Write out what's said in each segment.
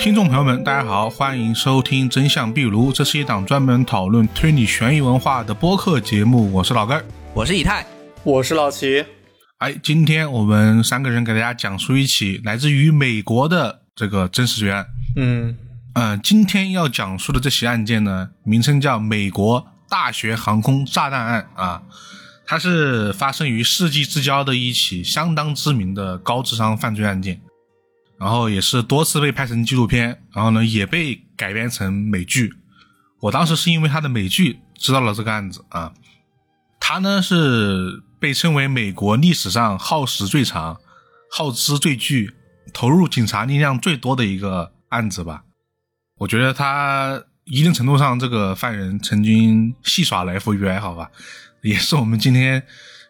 听众朋友们，大家好，欢迎收听《真相壁炉》，这是一档专门讨论推理悬疑文化的播客节目。我是老根儿，我是以太，我是老齐。哎，今天我们三个人给大家讲述一起来自于美国的这个真实悬案。嗯嗯，今天要讲述的这起案件呢，名称叫美国大学航空炸弹案啊，它是发生于世纪之交的一起相当知名的高智商犯罪案件。然后也是多次被拍成纪录片，然后呢也被改编成美剧。我当时是因为他的美剧知道了这个案子啊。他呢是被称为美国历史上耗时最长、耗资最巨、投入警察力量最多的一个案子吧。我觉得他一定程度上这个犯人曾经戏耍了 FBI，好吧，也是我们今天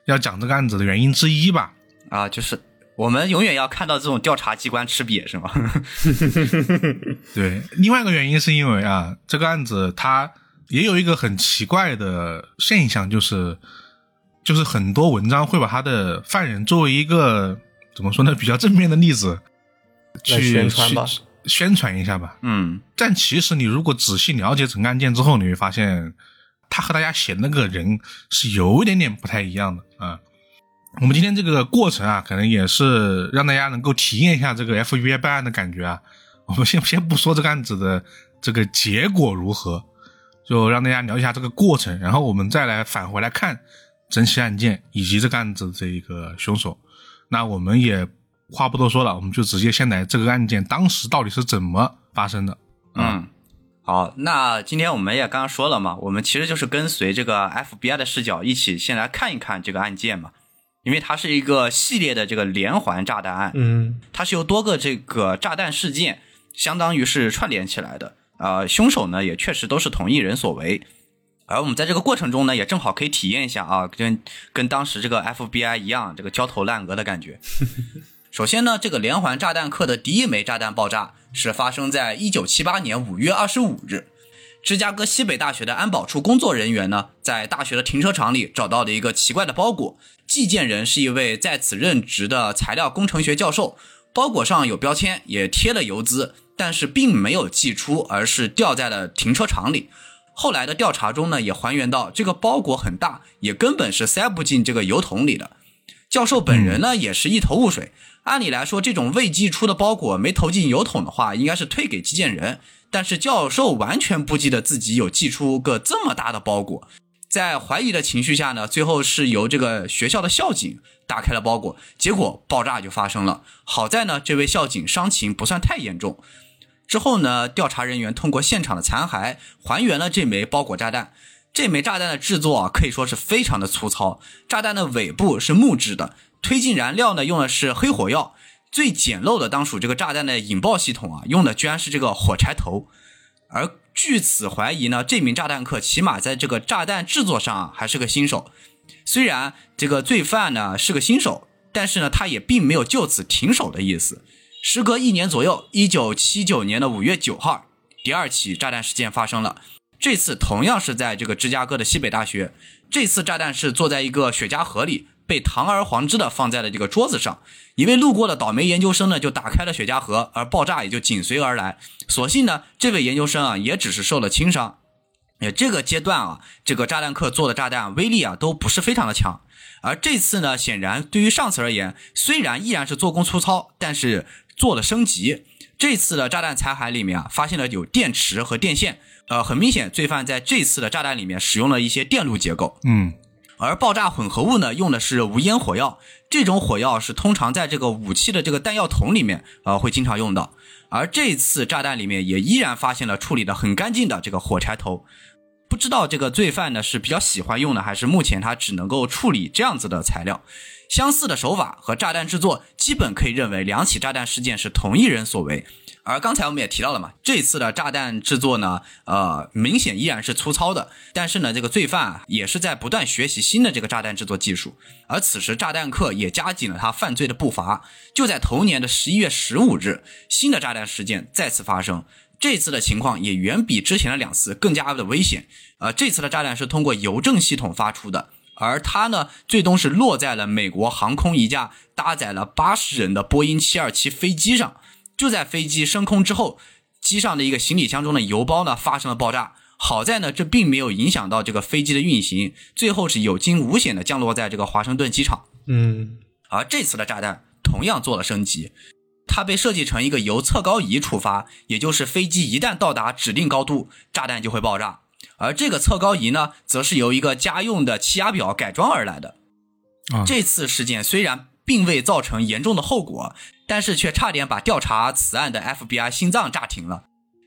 要讲这个案子的原因之一吧。啊，就是。我们永远要看到这种调查机关吃瘪，是吗？对，另外一个原因是因为啊，这个案子它也有一个很奇怪的现象，就是就是很多文章会把他的犯人作为一个怎么说呢，比较正面的例子去宣传吧，宣传一下吧。嗯，但其实你如果仔细了解整个案件之后，你会发现他和大家写那个人是有一点点不太一样的啊。我们今天这个过程啊，可能也是让大家能够体验一下这个 FBI 办案的感觉啊。我们先先不说这个案子的这个结果如何，就让大家聊一下这个过程，然后我们再来返回来看整起案件以及这个案子这一个凶手。那我们也话不多说了，我们就直接先来这个案件当时到底是怎么发生的。嗯，好，那今天我们也刚刚说了嘛，我们其实就是跟随这个 FBI 的视角一起先来看一看这个案件嘛。因为它是一个系列的这个连环炸弹案，嗯，它是由多个这个炸弹事件，相当于是串联起来的，呃，凶手呢也确实都是同一人所为，而我们在这个过程中呢，也正好可以体验一下啊，跟跟当时这个 FBI 一样，这个焦头烂额的感觉。首先呢，这个连环炸弹客的第一枚炸弹爆炸是发生在一九七八年五月二十五日。芝加哥西北大学的安保处工作人员呢，在大学的停车场里找到了一个奇怪的包裹，寄件人是一位在此任职的材料工程学教授。包裹上有标签，也贴了邮资，但是并没有寄出，而是掉在了停车场里。后来的调查中呢，也还原到这个包裹很大，也根本是塞不进这个邮筒里的。教授本人呢，也是一头雾水。按理来说，这种未寄出的包裹没投进邮筒的话，应该是退给寄件人。但是教授完全不记得自己有寄出个这么大的包裹，在怀疑的情绪下呢，最后是由这个学校的校警打开了包裹，结果爆炸就发生了。好在呢，这位校警伤情不算太严重。之后呢，调查人员通过现场的残骸还原了这枚包裹炸弹。这枚炸弹的制作啊，可以说是非常的粗糙。炸弹的尾部是木质的，推进燃料呢用的是黑火药。最简陋的当属这个炸弹的引爆系统啊，用的居然是这个火柴头。而据此怀疑呢，这名炸弹客起码在这个炸弹制作上啊还是个新手。虽然这个罪犯呢是个新手，但是呢他也并没有就此停手的意思。时隔一年左右，一九七九年的五月九号，第二起炸弹事件发生了。这次同样是在这个芝加哥的西北大学。这次炸弹是坐在一个雪茄盒里。被堂而皇之的放在了这个桌子上，一位路过的倒霉研究生呢，就打开了雪茄盒，而爆炸也就紧随而来。所幸呢，这位研究生啊，也只是受了轻伤。哎，这个阶段啊，这个炸弹客做的炸弹威力啊，都不是非常的强。而这次呢，显然对于上次而言，虽然依然是做工粗糙，但是做了升级。这次的炸弹残骸里面啊，发现了有电池和电线。呃，很明显，罪犯在这次的炸弹里面使用了一些电路结构。嗯。而爆炸混合物呢，用的是无烟火药。这种火药是通常在这个武器的这个弹药筒里面，呃，会经常用到。而这次炸弹里面也依然发现了处理的很干净的这个火柴头。不知道这个罪犯呢是比较喜欢用的，还是目前他只能够处理这样子的材料。相似的手法和炸弹制作，基本可以认为两起炸弹事件是同一人所为。而刚才我们也提到了嘛，这次的炸弹制作呢，呃，明显依然是粗糙的。但是呢，这个罪犯也是在不断学习新的这个炸弹制作技术。而此时，炸弹客也加紧了他犯罪的步伐。就在同年的十一月十五日，新的炸弹事件再次发生。这次的情况也远比之前的两次更加的危险。呃，这次的炸弹是通过邮政系统发出的，而它呢，最终是落在了美国航空一架搭载了八十人的波音七二七飞机上。就在飞机升空之后，机上的一个行李箱中的油包呢发生了爆炸。好在呢，这并没有影响到这个飞机的运行，最后是有惊无险的降落在这个华盛顿机场。嗯，而这次的炸弹同样做了升级，它被设计成一个由测高仪触发，也就是飞机一旦到达指定高度，炸弹就会爆炸。而这个测高仪呢，则是由一个家用的气压表改装而来的。啊，这次事件虽然并未造成严重的后果，但是却差点把调查此案的 FBI 心脏炸停了。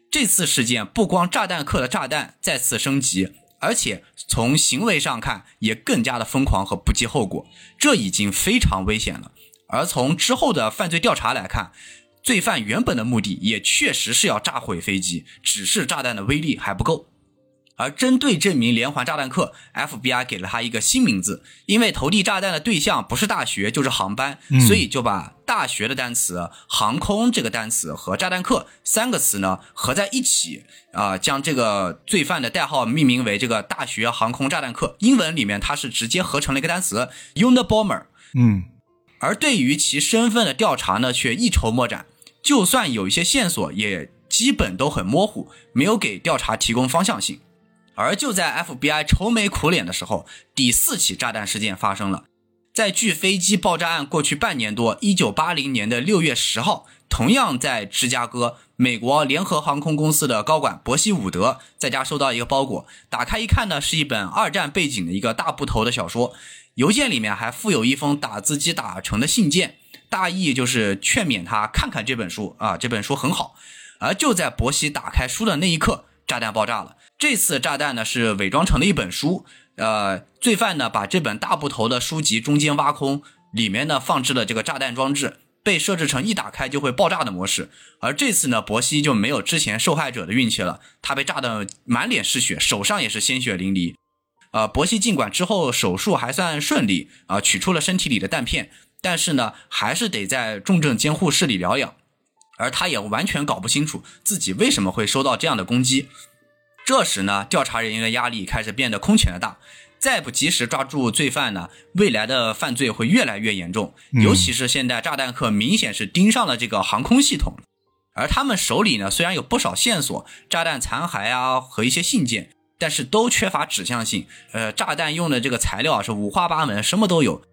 这次事件不光炸弹客的炸弹再次升级，而且从行为上看也更加的疯狂和不计后果，这已经非常危险了。而从之后的犯罪调查来看，罪犯原本的目的也确实是要炸毁飞机，只是炸弹的威力还不够。而针对这名连环炸弹客，FBI 给了他一个新名字，因为投递炸弹的对象不是大学就是航班，所以就把大学的单词、航空这个单词和炸弹客三个词呢合在一起，啊，将这个罪犯的代号命名为这个大学航空炸弹客。英文里面它是直接合成了一个单词 Unabomber。嗯，而对于其身份的调查呢，却一筹莫展，就算有一些线索，也基本都很模糊，没有给调查提供方向性。而就在 FBI 愁眉苦脸的时候，第四起炸弹事件发生了。在距飞机爆炸案过去半年多，一九八零年的六月十号，同样在芝加哥，美国联合航空公司的高管伯西伍德在家收到一个包裹，打开一看呢，是一本二战背景的一个大部头的小说，邮件里面还附有一封打字机打成的信件，大意就是劝勉他看看这本书啊，这本书很好。而就在伯西打开书的那一刻，炸弹爆炸了。这次炸弹呢是伪装成了一本书，呃，罪犯呢把这本大部头的书籍中间挖空，里面呢放置了这个炸弹装置，被设置成一打开就会爆炸的模式。而这次呢，博西就没有之前受害者的运气了，他被炸得满脸是血，手上也是鲜血淋漓。呃，博西尽管之后手术还算顺利啊，取出了身体里的弹片，但是呢，还是得在重症监护室里疗养，而他也完全搞不清楚自己为什么会受到这样的攻击。这时呢，调查人员的压力开始变得空前的大，再不及时抓住罪犯呢，未来的犯罪会越来越严重。尤其是现在炸弹客明显是盯上了这个航空系统，而他们手里呢虽然有不少线索，炸弹残骸啊和一些信件，但是都缺乏指向性。呃，炸弹用的这个材料是五花八门，什么都有。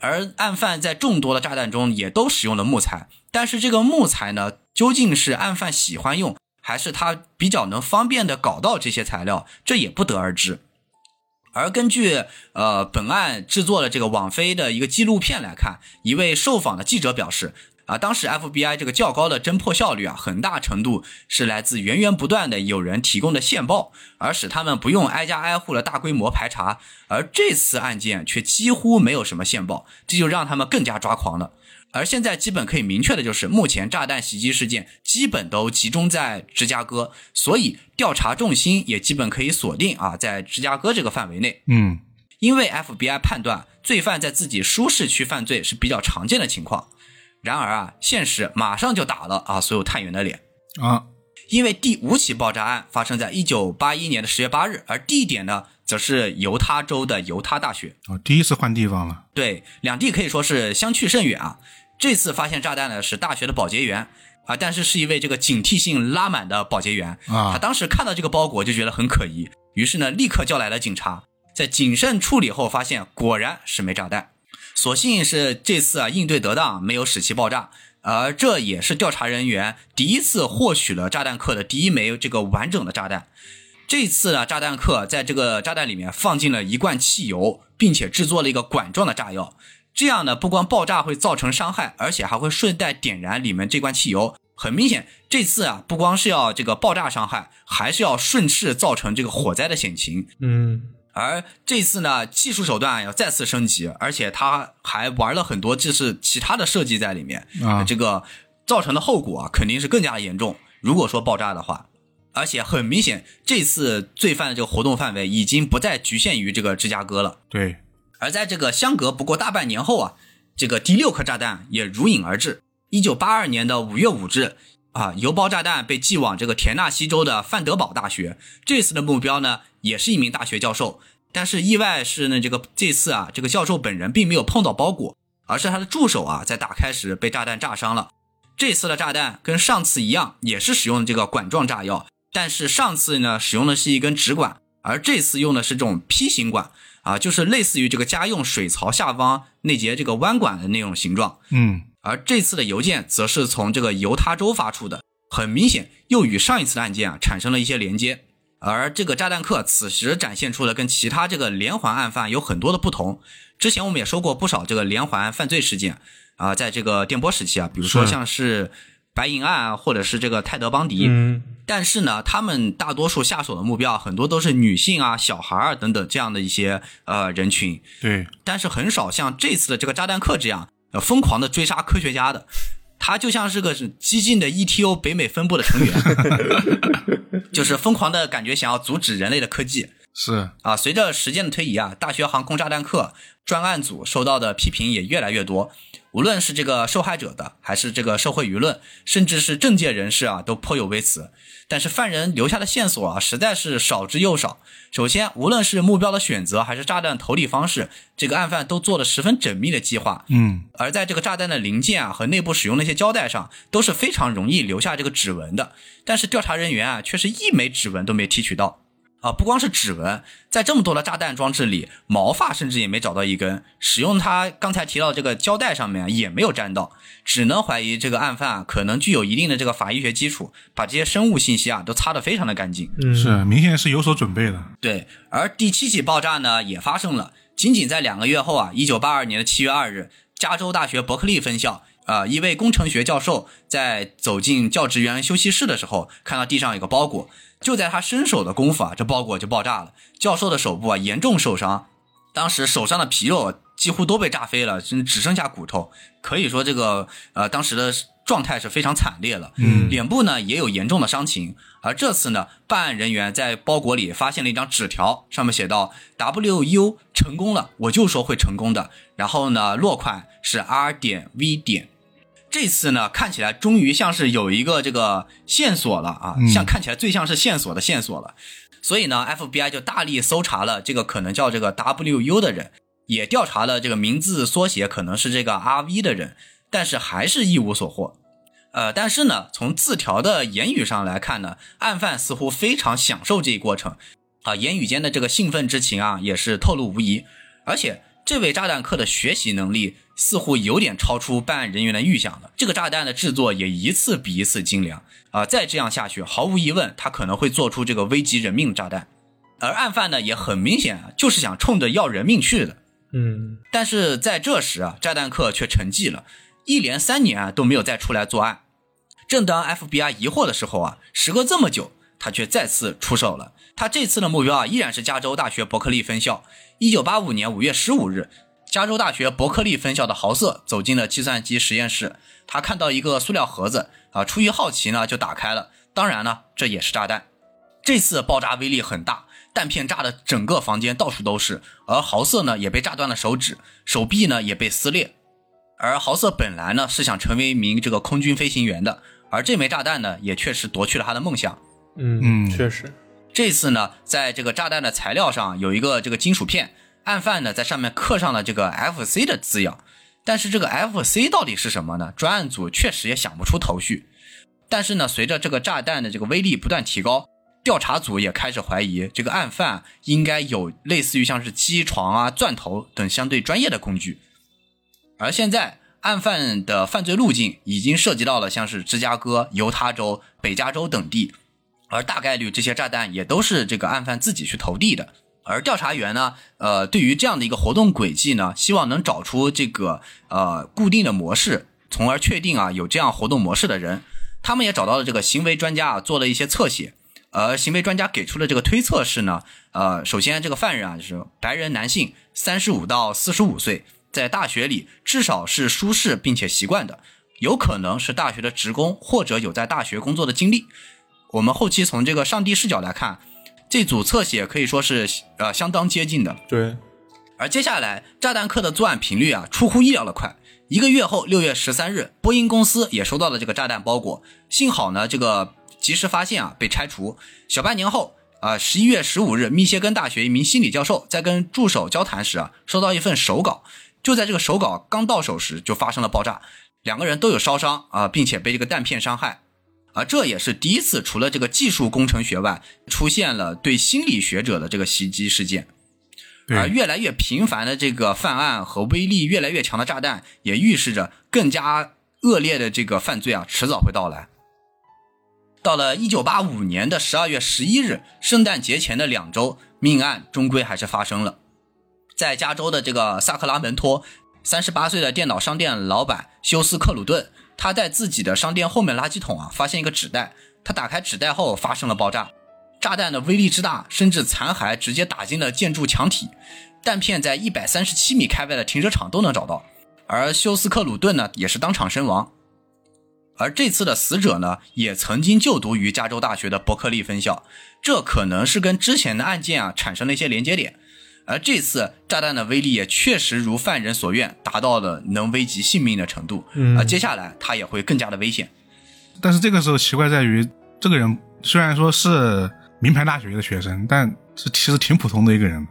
而案犯在众多的炸弹中也都使用了木材，但是这个木材呢，究竟是案犯喜欢用？还是他比较能方便的搞到这些材料，这也不得而知。而根据呃本案制作的这个网飞的一个纪录片来看，一位受访的记者表示，啊，当时 FBI 这个较高的侦破效率啊，很大程度是来自源源不断的有人提供的线报，而使他们不用挨家挨户的大规模排查。而这次案件却几乎没有什么线报，这就让他们更加抓狂了。而现在基本可以明确的就是，目前炸弹袭击事件基本都集中在芝加哥，所以调查重心也基本可以锁定啊，在芝加哥这个范围内。嗯，因为 FBI 判断罪犯在自己舒适区犯罪是比较常见的情况。然而啊，现实马上就打了啊所有探员的脸啊，因为第五起爆炸案发生在一九八一年的十月八日，而地点呢，则是犹他州的犹他大学。哦，第一次换地方了。对，两地可以说是相去甚远啊。这次发现炸弹的是大学的保洁员啊，但是是一位这个警惕性拉满的保洁员啊。他当时看到这个包裹就觉得很可疑，于是呢立刻叫来了警察，在谨慎处理后发现果然是枚炸弹。所幸是这次啊应对得当，没有使其爆炸，而这也是调查人员第一次获取了炸弹客的第一枚这个完整的炸弹。这次呢炸弹客在这个炸弹里面放进了一罐汽油，并且制作了一个管状的炸药。这样呢，不光爆炸会造成伤害，而且还会顺带点燃里面这罐汽油。很明显，这次啊，不光是要这个爆炸伤害，还是要顺势造成这个火灾的险情。嗯，而这次呢，技术手段要再次升级，而且他还玩了很多就是其他的设计在里面啊，这个造成的后果啊，肯定是更加严重。如果说爆炸的话，而且很明显，这次罪犯的这个活动范围已经不再局限于这个芝加哥了。对。而在这个相隔不过大半年后啊，这个第六颗炸弹也如影而至。一九八二年的五月五日啊，邮包炸弹被寄往这个田纳西州的范德堡大学。这次的目标呢，也是一名大学教授。但是意外是呢，这个这次啊，这个教授本人并没有碰到包裹，而是他的助手啊，在打开时被炸弹炸伤了。这次的炸弹跟上次一样，也是使用这个管状炸药，但是上次呢使用的是一根直管，而这次用的是这种 P 型管啊，就是类似于这个家用水槽下方那节这个弯管的那种形状。嗯，而这次的邮件则是从这个犹他州发出的，很明显又与上一次的案件啊产生了一些连接。而这个炸弹客此时展现出了跟其他这个连环案犯有很多的不同。之前我们也说过不少这个连环犯罪事件啊，在这个电波时期啊，比如说像是白银案啊，或者是这个泰德邦迪，嗯但是呢，他们大多数下手的目标很多都是女性啊、小孩儿等等这样的一些呃人群，对，但是很少像这次的这个炸弹客这样呃疯狂的追杀科学家的，他就像是个激进的 ETO 北美分部的成员，就是疯狂的感觉想要阻止人类的科技。是，啊，随着时间的推移啊，大学航空炸弹客专案组受到的批评也越来越多。无论是这个受害者的，还是这个社会舆论，甚至是政界人士啊，都颇有微词。但是犯人留下的线索啊，实在是少之又少。首先，无论是目标的选择，还是炸弹投递方式，这个案犯都做了十分缜密的计划。嗯，而在这个炸弹的零件啊和内部使用的一些胶带上，都是非常容易留下这个指纹的。但是调查人员啊，却是一枚指纹都没提取到。啊，不光是指纹，在这么多的炸弹装置里，毛发甚至也没找到一根。使用它刚才提到这个胶带上面啊也没有沾到，只能怀疑这个案犯啊可能具有一定的这个法医学基础，把这些生物信息啊都擦得非常的干净。嗯是，明显是有所准备的。对，而第七起爆炸呢也发生了，仅仅在两个月后啊，一九八二年的七月二日，加州大学伯克利分校，呃，一位工程学教授在走进教职员休息室的时候，看到地上有个包裹，就在他伸手的功夫啊，这包裹就爆炸了，教授的手部啊严重受伤，当时手上的皮肉几乎都被炸飞了，只剩下骨头，可以说这个呃当时的状态是非常惨烈了。嗯脸部呢也有严重的伤情。而这次呢，办案人员在包裹里发现了一张纸条，上面写道：“WU 成功了，我就说会成功的。”然后呢，落款是 R 点 V 点。这次呢，看起来终于像是有一个这个线索了啊，嗯像看起来最像是线索的线索了。所以呢，FBI 就大力搜查了这个可能叫这个 WU 的人，也调查了这个名字缩写可能是这个 RV 的人，但是还是一无所获。呃，但是呢，从字条的言语上来看呢，案犯似乎非常享受这一过程，啊，言语间的这个兴奋之情啊，也是透露无遗。而且，这位炸弹客的学习能力似乎有点超出办案人员的预想了。这个炸弹的制作也一次比一次精良啊、再这样下去，毫无疑问，他可能会做出这个危及人命的炸弹。而案犯呢，也很明显啊，就是想冲着要人命去的。嗯但是在这时啊，炸弹客却沉寂了，一连三年啊都没有再出来作案。正当 FBI 疑惑的时候啊，时隔这么久，他却再次出手了。他这次的目标啊，依然是加州大学伯克利分校。一九八五年五月十五日，加州大学伯克利分校的豪瑟走进了计算机实验室，他看到一个塑料盒子啊，出于好奇呢，就打开了。当然呢，这也是炸弹。这次爆炸威力很大，弹片炸的整个房间到处都是，而豪瑟呢也被炸断了手指，手臂呢也被撕裂。而豪瑟本来呢是想成为一名这个空军飞行员的，而这枚炸弹呢也确实夺去了他的梦想。嗯嗯确实，这次呢，在这个炸弹的材料上有一个这个金属片，案犯呢在上面刻上了这个 FC 的字样，但是这个 FC 到底是什么呢？专案组确实也想不出头绪。但是呢，随着这个炸弹的这个威力不断提高，调查组也开始怀疑这个案犯应该有类似于像是机床啊、钻头等相对专业的工具。而现在，案犯的犯罪路径已经涉及到了像是芝加哥、犹他州、北加州等地，而大概率这些炸弹也都是这个案犯自己去投递的。而调查员呢，呃，对于这样的一个活动轨迹呢，希望能找出这个呃固定的模式，从而确定啊有这样活动模式的人。他们也找到了这个行为专家啊，做了一些侧写。而行为专家给出的这个推测是呢，呃，首先这个犯人啊就是白人男性，三十五到四十五岁，在大学里至少是舒适并且习惯的，有可能是大学的职工或者有在大学工作的经历。我们后期从这个上帝视角来看，这组侧写可以说是呃相当接近的。对，而接下来，炸弹客的作案频率啊，出乎意料的快。一个月后，六月十三日，波音公司也收到了这个炸弹包裹，幸好呢，这个及时发现啊，被拆除。小半年后，啊、十一月十五日，密歇根大学一名心理教授在跟助手交谈时啊，收到一份手稿，就在这个手稿刚到手时，就发生了爆炸。两个人都有烧伤啊，并且被这个弹片伤害。而这也是第一次，除了这个技术工程学外，出现了对心理学者的这个袭击事件。而越来越频繁的这个犯案和威力越来越强的炸弹，也预示着更加恶劣的这个犯罪啊，迟早会到来。到了一九八五年的十二月十一日，圣诞节前的两周，命案终归还是发生了。在加州的这个萨克拉门托，三十八岁的电脑商店老板休斯克鲁顿，他在自己的商店后面垃圾桶啊，发现一个纸袋。他打开纸袋后，发生了爆炸。炸弹的威力之大，甚至残骸直接打进了建筑墙体，弹片在一百三十七米开外的停车场都能找到。而休斯克鲁顿呢，也是当场身亡。而这次的死者呢，也曾经就读于加州大学的伯克利分校，这可能是跟之前的案件啊产生了一些连接点。而这次炸弹的威力也确实如犯人所愿，达到了能危及性命的程度。嗯而接下来他也会更加的危险。但是这个时候奇怪在于，这个人虽然说是名牌大学的学生，但是其实挺普通的一个人。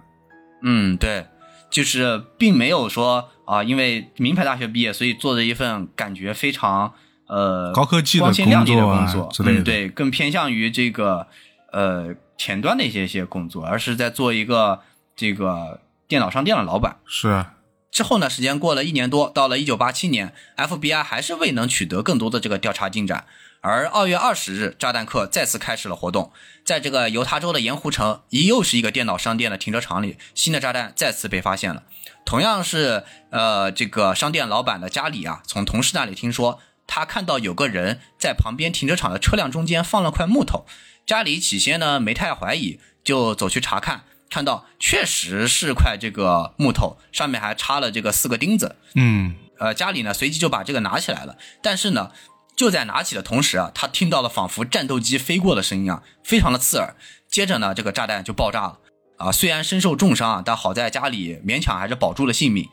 嗯，对，就是并没有说啊，因为名牌大学毕业，所以做着一份感觉非常呃高科技的工作啊工作之类的嗯，对，更偏向于这个呃前端的一些一些工作，而是在做一个这个电脑商店的老板。是啊，之后呢，时间过了一年多，到了一九八七年，FBI 还是未能取得更多的这个调查进展。而二月二十日，炸弹客再次开始了活动，在这个犹他州的盐湖城，一又是一个电脑商店的停车场里，新的炸弹再次被发现了。同样是呃，这个商店老板的家里啊，从同事那里听说，他看到有个人在旁边停车场的车辆中间放了块木头。家里起先呢没太怀疑，就走去查看，看到确实是块这个木头，上面还插了这个四个钉子。嗯，呃，家里呢随即就把这个拿起来了，但是呢，就在拿起的同时啊，他听到了仿佛战斗机飞过的声音啊，非常的刺耳。接着呢，这个炸弹就爆炸了啊，虽然身受重伤啊，但好在家里勉强还是保住了性命。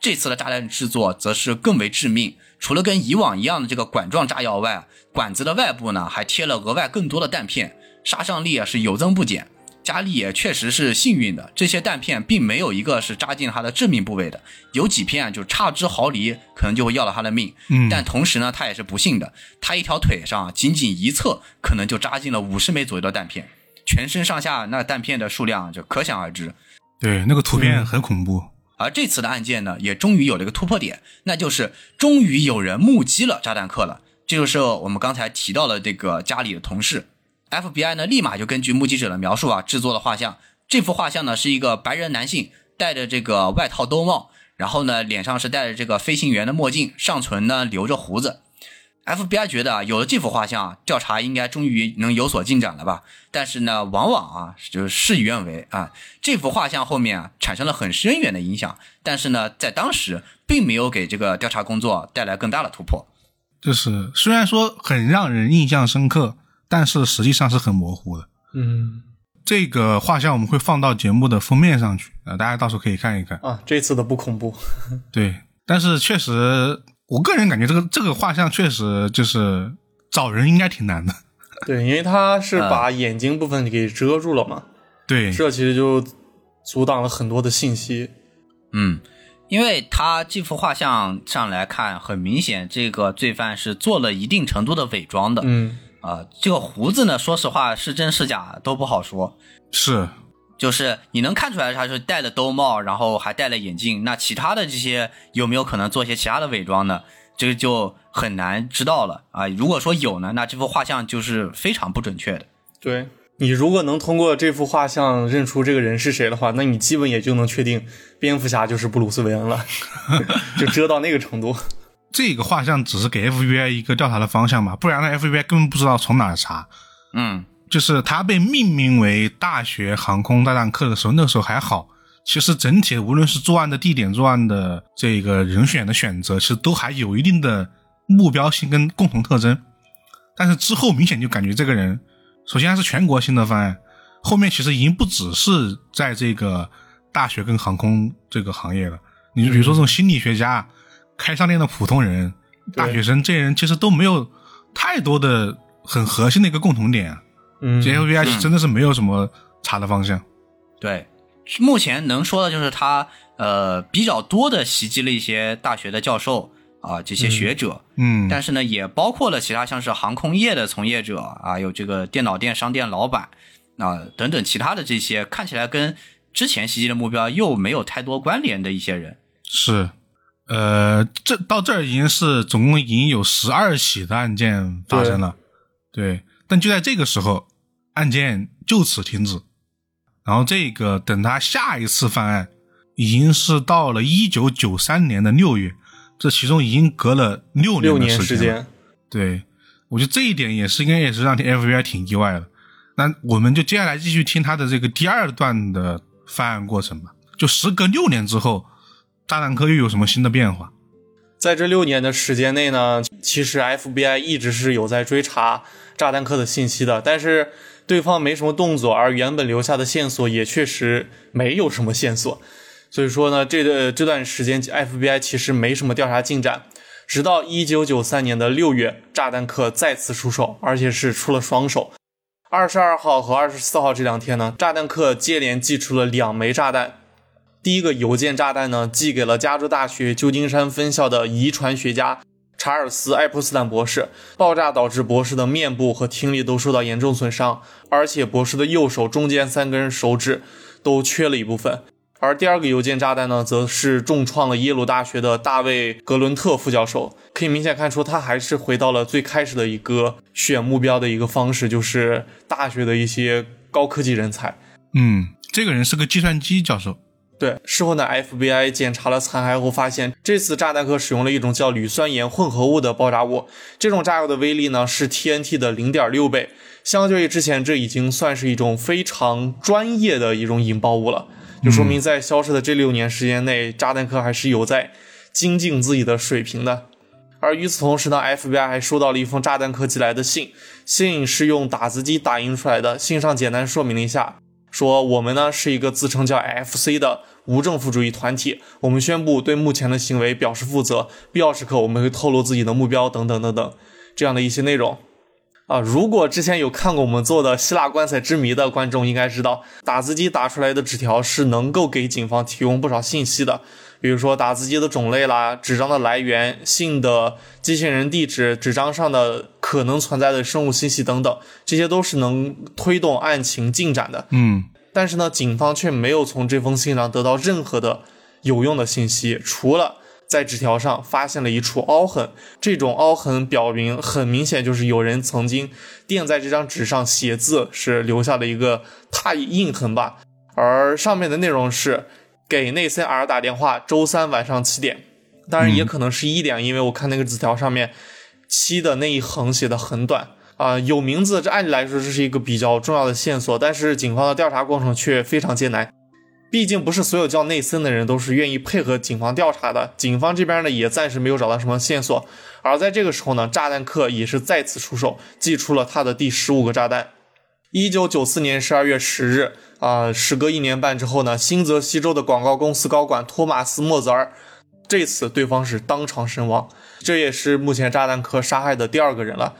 这次的炸弹制作则是更为致命，除了跟以往一样的这个管状炸药外，管子的外部呢还贴了额外更多的弹片，杀伤力啊是有增不减。佳丽也确实是幸运的，这些弹片并没有一个是扎进他的致命部位的，有几片啊就差之毫厘，可能就会要了他的命。嗯但同时呢，他也是不幸的，他一条腿上啊仅仅一侧可能就扎进了五十枚左右的弹片，全身上下那弹片的数量就可想而知。对，那个图片很恐怖。而这次的案件呢，也终于有了一个突破点，那就是终于有人目击了炸弹客了。这就是我们刚才提到的这个家里的同事，FBI 呢立马就根据目击者的描述啊制作了画像。这幅画像呢是一个白人男性戴着这个外套兜帽，然后呢脸上是戴着这个飞行员的墨镜，上唇呢留着胡子。FBI 觉得啊，有了这幅画像，调查应该终于能有所进展了吧？但是呢，往往啊，就是事与愿违啊。这幅画像后面啊，产生了很深远的影响，但是呢，在当时并没有给这个调查工作带来更大的突破。就是虽然说很让人印象深刻，但是实际上是很模糊的。嗯这个画像我们会放到节目的封面上去啊、大家到时候可以看一看。啊，这次的不恐怖。对，但是确实，我个人感觉这个这个画像确实就是找人应该挺难的。对，因为他是把眼睛部分给遮住了嘛，对，这其实就阻挡了很多的信息。嗯，因为他这幅画像上来看，很明显这个罪犯是做了一定程度的伪装的。嗯啊、这个胡子呢，说实话是真是假都不好说。是就是你能看出来他是戴了兜帽，然后还戴了眼镜，那其他的这些有没有可能做些其他的伪装呢？这个就很难知道了啊。如果说有呢，那这幅画像就是非常不准确的。对你如果能通过这幅画像认出这个人是谁的话，那你基本也就能确定蝙蝠侠就是布鲁斯韦恩了，就遮到那个程度。这个画像只是给 FBI 一个调查的方向嘛，不然呢 FBI 根本不知道从哪查。嗯就是它被命名为大学航空炸弹课的时候，那个时候还好。其实整体无论是作案的地点、作案的这个人选的选择，其实都还有一定的目标性跟共同特征。但是之后明显就感觉这个人，首先他是全国性的犯案，后面其实已经不只是在这个大学跟航空这个行业了。你就比如说这种心理学家、开商店的普通人、大学生这些人，其实都没有太多的很核心的一个共同点啊。嗯，这 FBI 真的是没有什么查的方向。对，目前能说的就是他呃比较多的袭击了一些大学的教授，啊这些学者，嗯，但是呢，也包括了其他像是航空业的从业者啊，有这个电脑店商店老板啊等等其他的这些看起来跟之前袭击的目标又没有太多关联的一些人。是，呃，这到这儿已经是总共已经有十二起的案件发生了，对，但就在这个时候，案件就此停止，然后这个等他下一次犯案，已经是到了一九九三年的六月，这其中已经隔了六六年的时间，对，我觉得这一点也是应该也是让 FBI 挺意外的。那我们就接下来继续听他的这个第二段的犯案过程吧。就时隔六年之后，炸弹科又有什么新的变化？在这六年的时间内呢，其实 FBI 一直是有在追查炸弹客的信息的，但是对方没什么动作，而原本留下的线索也确实没有什么线索，所以说呢，这个这段时间 FBI 其实没什么调查进展。直到一九九三年的六月，炸弹客再次出手，而且是出了双手。二十二号和二十四号这两天呢，炸弹客接连寄出了两枚炸弹，第一个邮件炸弹呢，寄给了加州大学旧金山分校的遗传学家查尔斯·爱普斯坦博士。爆炸导致博士的面部和听力都受到严重损伤，而且博士的右手中间三根手指都缺了一部分。而第二个邮件炸弹呢，则是重创了耶鲁大学的大卫·格伦特副教授。可以明显看出，他还是回到了最开始的一个选目标的一个方式，就是大学的一些高科技人才。嗯，这个人是个计算机教授。对，事后呢，FBI 检查了残骸后发现，这次炸弹客使用了一种叫铝酸盐混合物的爆炸物，这种炸药的威力呢是 TNT 的零点六倍，相较于之前，这已经算是一种非常专业的一种引爆物了，就说明在消失的这六年时间内，炸弹客还是有在精进自己的水平的。而与此同时呢，FBI 还收到了一封炸弹客寄来的信，信是用打字机打印出来的，信上简单说明了一下。说我们呢是一个自称叫 FC 的无政府主义团体，我们宣布对目前的行为表示负责，必要时刻我们会透露自己的目标等等等等这样的一些内容。啊，如果之前有看过我们做的希腊棺材之谜的观众应该知道，打字机打出来的纸条是能够给警方提供不少信息的，比如说打字机的种类啦、纸张的来源、信的机器人地址、纸张上的可能存在的生物信息等等，这些都是能推动案情进展的。嗯，但是呢，警方却没有从这封信上得到任何的有用的信息，除了在纸条上发现了一处凹痕。这种凹痕表明，很明显就是有人曾经垫在这张纸上写字，是留下了一个拓印痕吧。而上面的内容是给内森 R 打电话，周三晚上七点。当然也可能是一点，因为我看那个纸条上面七的那一横写的很短。啊、有名字，这按理来说这是一个比较重要的线索，但是警方的调查过程却非常艰难。毕竟不是所有叫内森的人都是愿意配合警方调查的，警方这边呢也暂时没有找到什么线索。而在这个时候呢，炸弹客也是再次出手，寄出了他的第十五个炸弹。一九九四年十二月十日，啊、时隔一年半之后呢，新泽西州的广告公司高管托马斯·莫泽尔，这次对方是当场身亡，这也是目前炸弹客杀害的第二个人了。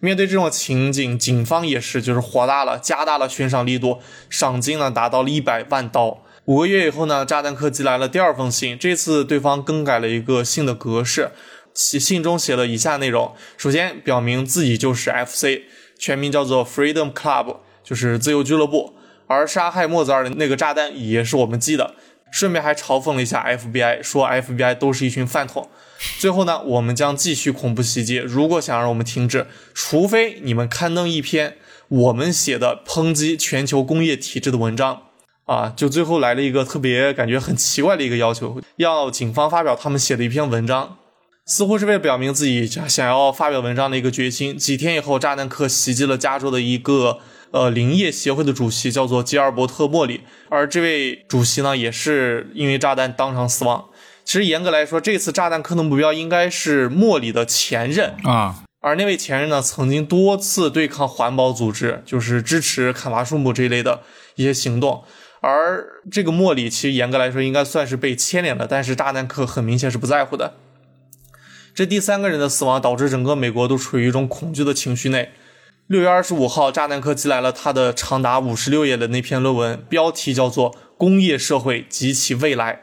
面对这种情景，警方也是就是火大了，加大了悬赏力度，赏金呢达到了一百万刀。五个月以后呢，炸弹客寄来了第二封信，这次对方更改了一个信的格式，其信中写了以下内容：首先表明自己就是 FC，全名叫做 Freedom Club，就是自由俱乐部。而杀害莫泽尔的那个炸弹也是我们寄的，顺便还嘲讽了一下 FBI，说 FBI 都是一群饭桶。最后呢，我们将继续恐怖袭击。如果想让我们停止，除非你们刊登一篇我们写的抨击全球工业体制的文章。啊，就最后来了一个特别感觉很奇怪的一个要求，要警方发表他们写的一篇文章，似乎是为了表明自己想要发表文章的一个决心。几天以后，炸弹客袭击了加州的一个呃林业协会的主席，叫做吉尔伯特·莫里，而这位主席呢，也是因为炸弹当场死亡。其实严格来说，这次炸弹客的目标应该是莫里的前任，啊，而那位前任呢，曾经多次对抗环保组织，就是支持砍伐树木这一类的一些行动。而这个莫里其实严格来说应该算是被牵连的，但是炸弹客很明显是不在乎的。这第三个人的死亡导致整个美国都处于一种恐惧的情绪内。六月二十五号，炸弹客寄来了他的长达五十六页的那篇论文，标题叫做《工业社会及其未来》。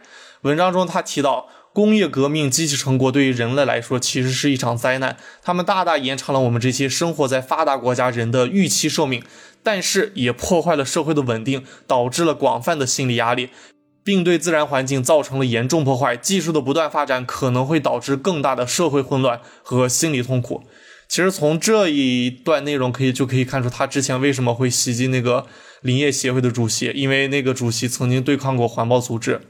文章中他提到，工业革命机器成果对于人类来说其实是一场灾难，他们大大延长了我们这些生活在发达国家人的预期寿命，但是也破坏了社会的稳定，导致了广泛的心理压力，并对自然环境造成了严重破坏。技术的不断发展可能会导致更大的社会混乱和心理痛苦。其实从这一段内容可以就可以看出，他之前为什么会袭击那个林业协会的主席，因为那个主席曾经对抗过环保组织。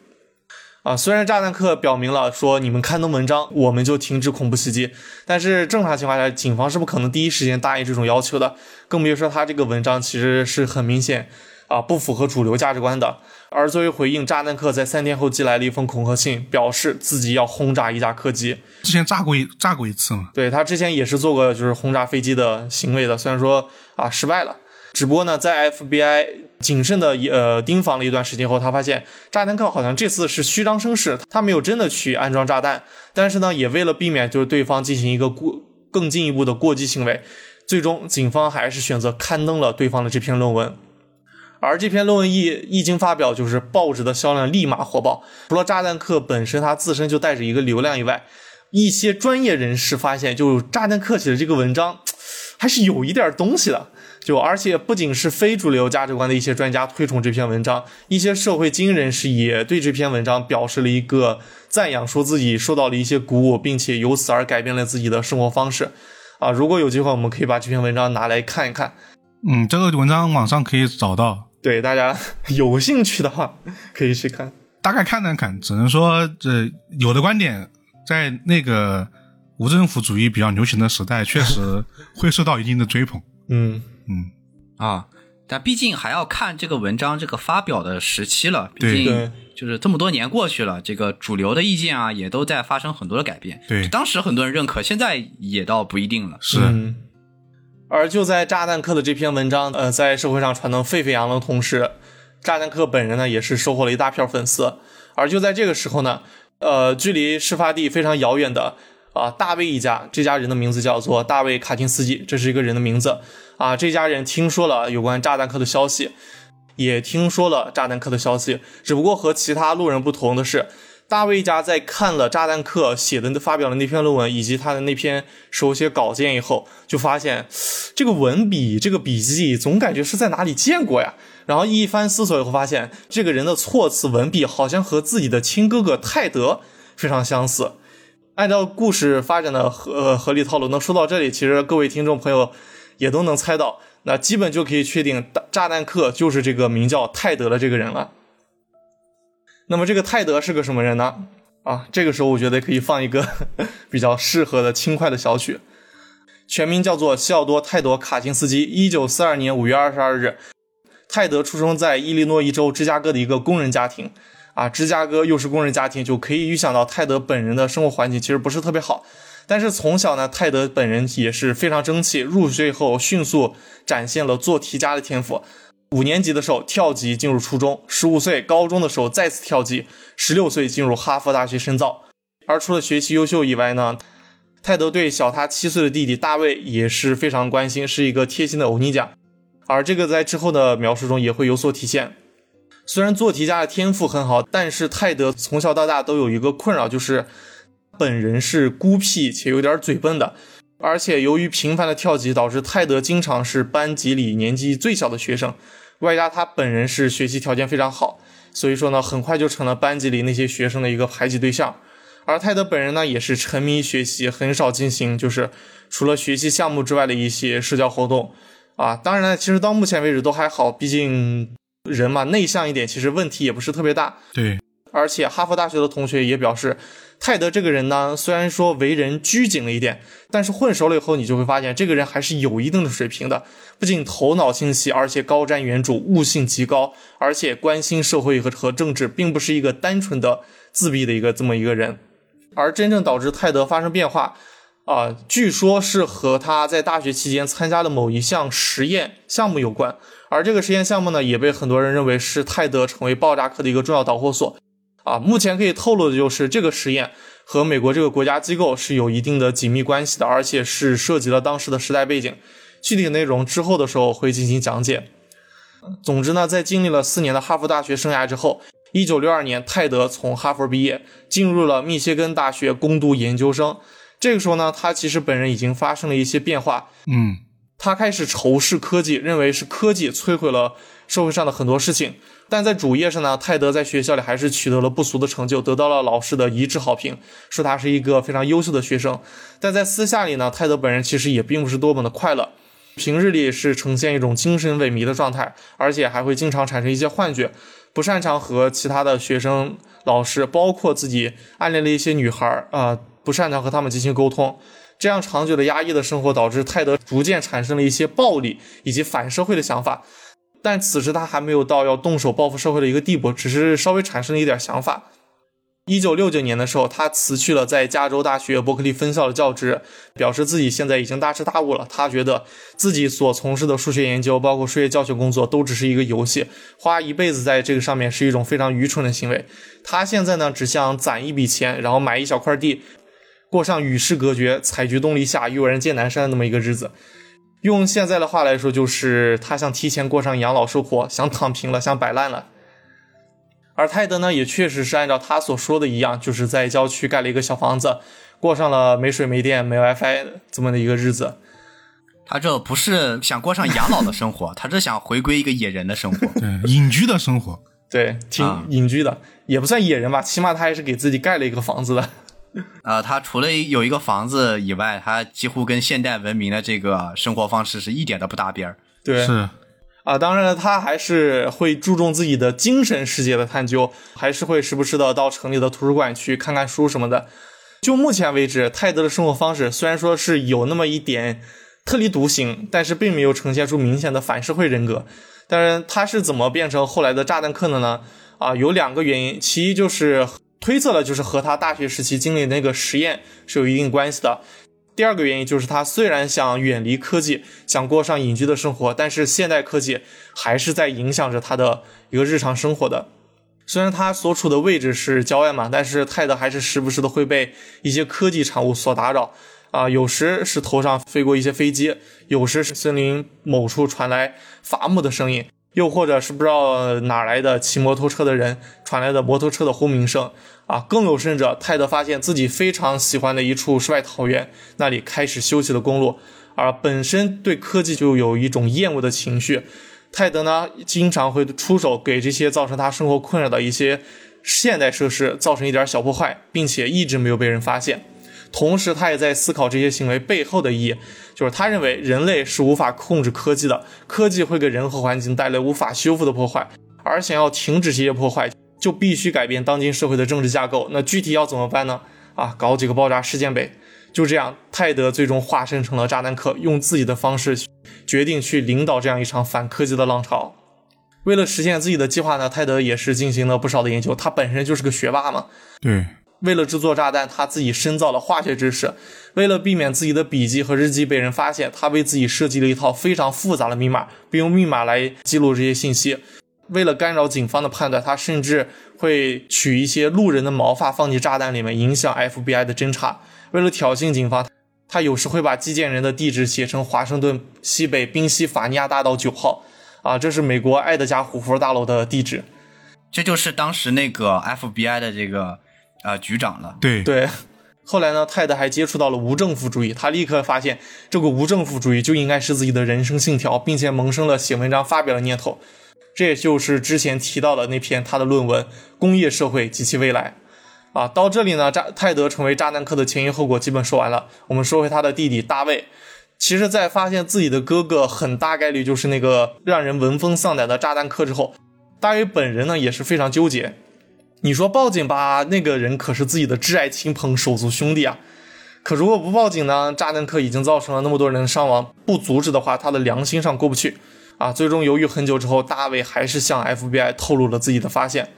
啊，虽然炸弹客表明了说你们刊登文章，我们就停止恐怖袭击，但是正常情况下，警方是不可能第一时间答应这种要求的，更别说他这个文章其实是很明显啊不符合主流价值观的。而作为回应，炸弹客在三天后寄来了一封恐吓信，表示自己要轰炸一架客机。之前炸过一炸过一次嘛？对他之前也是做过就是轰炸飞机的行为的，虽然说啊失败了，只不过呢，在 FBI 谨慎的呃盯防了一段时间后，他发现炸弹客好像这次是虚张声势，他没有真的去安装炸弹，但是呢，也为了避免就是对方进行一个过更进一步的过激行为，最终警方还是选择刊登了对方的这篇论文。而这篇论文一一经发表，就是报纸的销量立马火爆。除了炸弹客本身，他自身就带着一个流量以外，一些专业人士发现，就炸弹客写的这个文章，还是有一点东西的。就而且不仅是非主流价值观的一些专家推崇这篇文章，一些社会精英人士也对这篇文章表示了一个赞扬，说自己受到了一些鼓舞，并且由此而改变了自己的生活方式。啊，如果有机会，我们可以把这篇文章拿来看一看。嗯，这个文章网上可以找到。对大家 有兴趣的话，可以去看。大概看了看，只能说这有的观点在那个无政府主义比较流行的时代，确实会受到一定的追捧。嗯嗯啊，但毕竟还要看这个文章这个发表的时期了。毕竟就是这么多年过去了，这个主流的意见啊，也都在发生很多的改变。对当时很多人认可，现在也倒不一定了。是，嗯。而就在炸弹客的这篇文章，呃，在社会上传得沸沸扬扬的同时，炸弹客本人呢也是收获了一大票粉丝。而就在这个时候呢，呃，距离事发地非常遥远的啊，大卫一家，这家人的名字叫做大卫卡钦斯基，这是一个人的名字啊。这家人听说了有关炸弹客的消息，也听说了炸弹客的消息，只不过和其他路人不同的是，大卫一家在看了炸弹客写的发表的那篇论文以及他的那篇手写稿件以后，就发现这个文笔、这个笔记总感觉是在哪里见过呀。然后一番思索以后，发现这个人的措辞文笔好像和自己的亲哥哥泰德非常相似。按照故事发展的合合理套路，那说到这里，其实各位听众朋友也都能猜到，那基本就可以确定炸炸弹客就是这个名叫泰德的这个人了。那么这个泰德是个什么人呢？啊，这个时候我觉得可以放一个 比较适合的轻快的小曲，全名叫做西奥多·泰德·卡钦斯基，一九四二年五月二十二日，泰德出生在伊利诺伊州芝加哥的一个工人家庭。啊，芝加哥又是工人家庭，就可以预想到泰德本人的生活环境其实不是特别好。但是从小呢，泰德本人也是非常争气，入学后迅速展现了做题家的天赋。五年级的时候跳级进入初中，十五岁高中的时候再次跳级，十六岁进入哈佛大学深造。而除了学习优秀以外呢，泰德对小他七岁的弟弟大卫也是非常关心，是一个贴心的欧尼酱。而这个在之后的描述中也会有所体现。虽然做题家的天赋很好，但是泰德从小到大都有一个困扰，就是本人是孤僻且有点嘴笨的。而且由于频繁的跳级，导致泰德经常是班级里年纪最小的学生，外加他本人是学习条件非常好，所以说呢，很快就成了班级里那些学生的一个排挤对象。而泰德本人呢，也是沉迷学习，很少进行就是除了学习项目之外的一些社交活动。啊，当然了，其实到目前为止都还好，毕竟人嘛，内向一点，其实问题也不是特别大。对，而且哈佛大学的同学也表示，泰德这个人呢，虽然说为人拘谨了一点，但是混熟了以后，你就会发现这个人还是有一定的水平的，不仅头脑清晰，而且高瞻远瞩，悟性极高，而且关心社会和和政治，并不是一个单纯的自闭的一个这么一个人。而真正导致泰德发生变化，啊、据说是和他在大学期间参加的某一项实验项目有关。而这个实验项目呢，也被很多人认为是泰德成为爆炸客的一个重要导火索。啊，目前可以透露的就是这个实验和美国这个国家机构是有一定的紧密关系的，而且是涉及了当时的时代背景。具体内容之后的时候会进行讲解。总之呢，在经历了四年的哈佛大学生涯之后，一九六二年，泰德从哈佛毕业，进入了密歇根大学攻读研究生。这个时候呢，他其实本人已经发生了一些变化。嗯，他开始仇视科技，认为是科技摧毁了社会上的很多事情。但在主业上呢，泰德在学校里还是取得了不俗的成就，得到了老师的一致好评，说他是一个非常优秀的学生。但在私下里呢，泰德本人其实也并不是多么的快乐，平日里是呈现一种精神萎靡的状态，而且还会经常产生一些幻觉，不擅长和其他的学生、老师，包括自己暗恋的一些女孩啊、不擅长和他们进行沟通。这样长久的压抑的生活，导致泰德逐渐产生了一些暴力以及反社会的想法。但此时他还没有到要动手报复社会的一个地步，只是稍微产生了一点想法。一九六九年的时候，他辞去了在加州大学伯克利分校的教职，表示自己现在已经大彻大悟了。他觉得自己所从事的数学研究，包括数学教学工作，都只是一个游戏，花一辈子在这个上面是一种非常愚蠢的行为。他现在呢，只想攒一笔钱，然后买一小块地，过上与世隔绝、采菊东篱下、悠然见南山的那么一个日子。用现在的话来说，就是他想提前过上养老生活，想躺平了，想摆烂了。而泰德呢，也确实是按照他所说的一样，就是在郊区盖了一个小房子，过上了没水没电、没 WiFi 这么的一个日子。他这不是想过上养老的生活，他这想回归一个野人的生活。对，隐居的生活。对，挺啊隐居的，也不算野人吧，起码他还是给自己盖了一个房子的。呃，他除了有一个房子以外，他几乎跟现代文明的这个生活方式是一点都不搭边儿。对，是，啊，当然了，他还是会注重自己的精神世界的探究，还是会时不时的到城里的图书馆去看看书什么的。就目前为止，泰德的生活方式虽然说是有那么一点特立独行，但是并没有呈现出明显的反社会人格。当然，他是怎么变成后来的炸弹客的呢？啊，有两个原因，其一就是推测了，就是和他大学时期经历的那个实验是有一定关系的。第二个原因就是他虽然想远离科技，想过上隐居的生活，但是现代科技还是在影响着他的一个日常生活的。虽然他所处的位置是郊外嘛，但是泰德还是时不时的会被一些科技产物所打扰。啊，有时是头上飞过一些飞机，有时是森林某处传来伐木的声音，又或者是不知道哪来的骑摩托车的人传来的摩托车的轰鸣声。啊，更有甚者，泰德发现自己非常喜欢的一处世外桃源，那里开始修起了公路，而本身对科技就有一种厌恶的情绪。泰德呢，经常会出手给这些造成他生活困扰的一些现代设施造成一点小破坏，并且一直没有被人发现。同时，他也在思考这些行为背后的意义，就是他认为人类是无法控制科技的，科技会给人和环境带来无法修复的破坏，而想要停止这些破坏，就必须改变当今社会的政治架构。那具体要怎么办呢？啊，搞几个爆炸事件呗。就这样，泰德最终化身成了炸弹客，用自己的方式决定去领导这样一场反科技的浪潮。为了实现自己的计划呢，泰德也是进行了不少的研究。他本身就是个学霸嘛，对，为了制作炸弹，他自己深造了化学知识。为了避免自己的笔记和日记被人发现，他为自己设计了一套非常复杂的密码，并用密码来记录这些信息。为了干扰警方的判断，他甚至会取一些路人的毛发放进炸弹里面，影响 FBI 的侦查。为了挑衅警方，他有时会把寄件人的地址写成华盛顿西北宾夕法尼亚大道九号，啊，这是美国爱德加虎佛大楼的地址。这就是当时那个 FBI 的这个呃局长了。对，对，后来呢，泰德还接触到了无政府主义，他立刻发现这个无政府主义就应该是自己的人生信条，并且萌生了写文章发表的念头。这也就是之前提到的那篇他的论文《工业社会及其未来》。啊，到这里呢，炸泰德成为炸弹客的前因后果基本说完了。我们说回他的弟弟大卫。其实，在发现自己的哥哥很大概率就是那个让人闻风丧胆的炸弹客之后，大卫本人呢也是非常纠结。你说报警吧，那个人可是自己的挚爱亲朋、手足兄弟啊。可如果不报警呢，炸弹客已经造成了那么多人的伤亡，不阻止的话，他的良心上过不去啊。最终犹豫很久之后，大卫还是向 FBI 透露了自己的发现。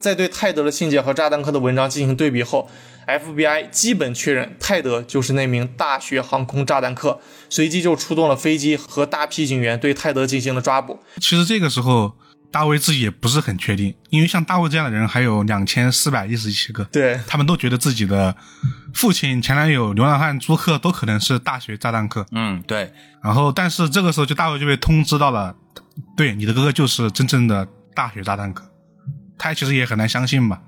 在对泰德的信件和炸弹客的文章进行对比后，FBI 基本确认泰德就是那名大学航空炸弹客，随即就出动了飞机和大批警员对泰德进行了抓捕。其实这个时候大卫自己也不是很确定，因为像大卫这样的人还有两千四百一十七个，对他们都觉得自己的父亲、前男友、流浪汉朱克都可能是大学炸弹客。嗯，对，然后，但是这个时候就大卫就被通知到了，对，你的哥哥就是真正的大学炸弹客。他其实也很难相信吧。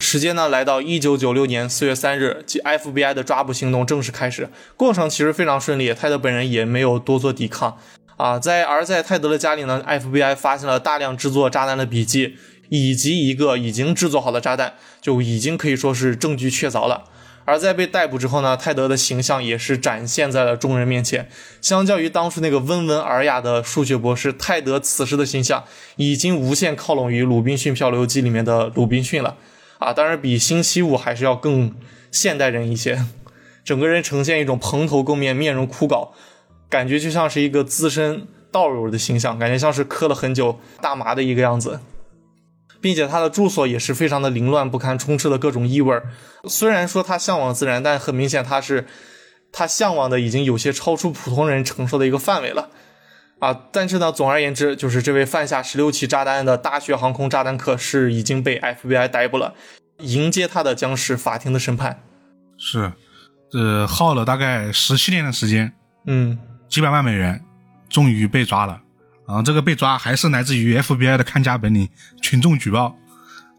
时间呢，来到一九九六年四月三日，即 FBI 的抓捕行动正式开始。过程其实非常顺利，泰德本人也没有多做抵抗啊。在而在泰德的家里呢，FBI 发现了大量制作炸弹的笔记，以及一个已经制作好的炸弹，就已经可以说是证据确凿了。而在被逮捕之后呢，泰德的形象也是展现在了众人面前。相较于当初那个温文尔雅的数学博士，泰德此时的形象已经无限靠拢于《鲁滨逊漂流记》里面的鲁滨逊了。啊，当然比星期五还是要更现代人一些，整个人呈现一种蓬头垢面、面容枯槁，感觉就像是一个资深道友的形象，感觉像是磕了很久大麻的一个样子，并且他的住所也是非常的凌乱不堪，充斥了各种异味虽然说他向往自然，但很明显他是他向往的已经有些超出普通人承受的一个范围了。啊，但是呢，总而言之，就是这位犯下十六起炸弹案的大学航空炸弹客是已经被 FBI 逮捕了，迎接他的将是法庭的审判。是，这耗了大概十七年的时间，嗯，几百万美元，终于被抓了。啊，这个被抓还是来自于 FBI 的看家本领，群众举报，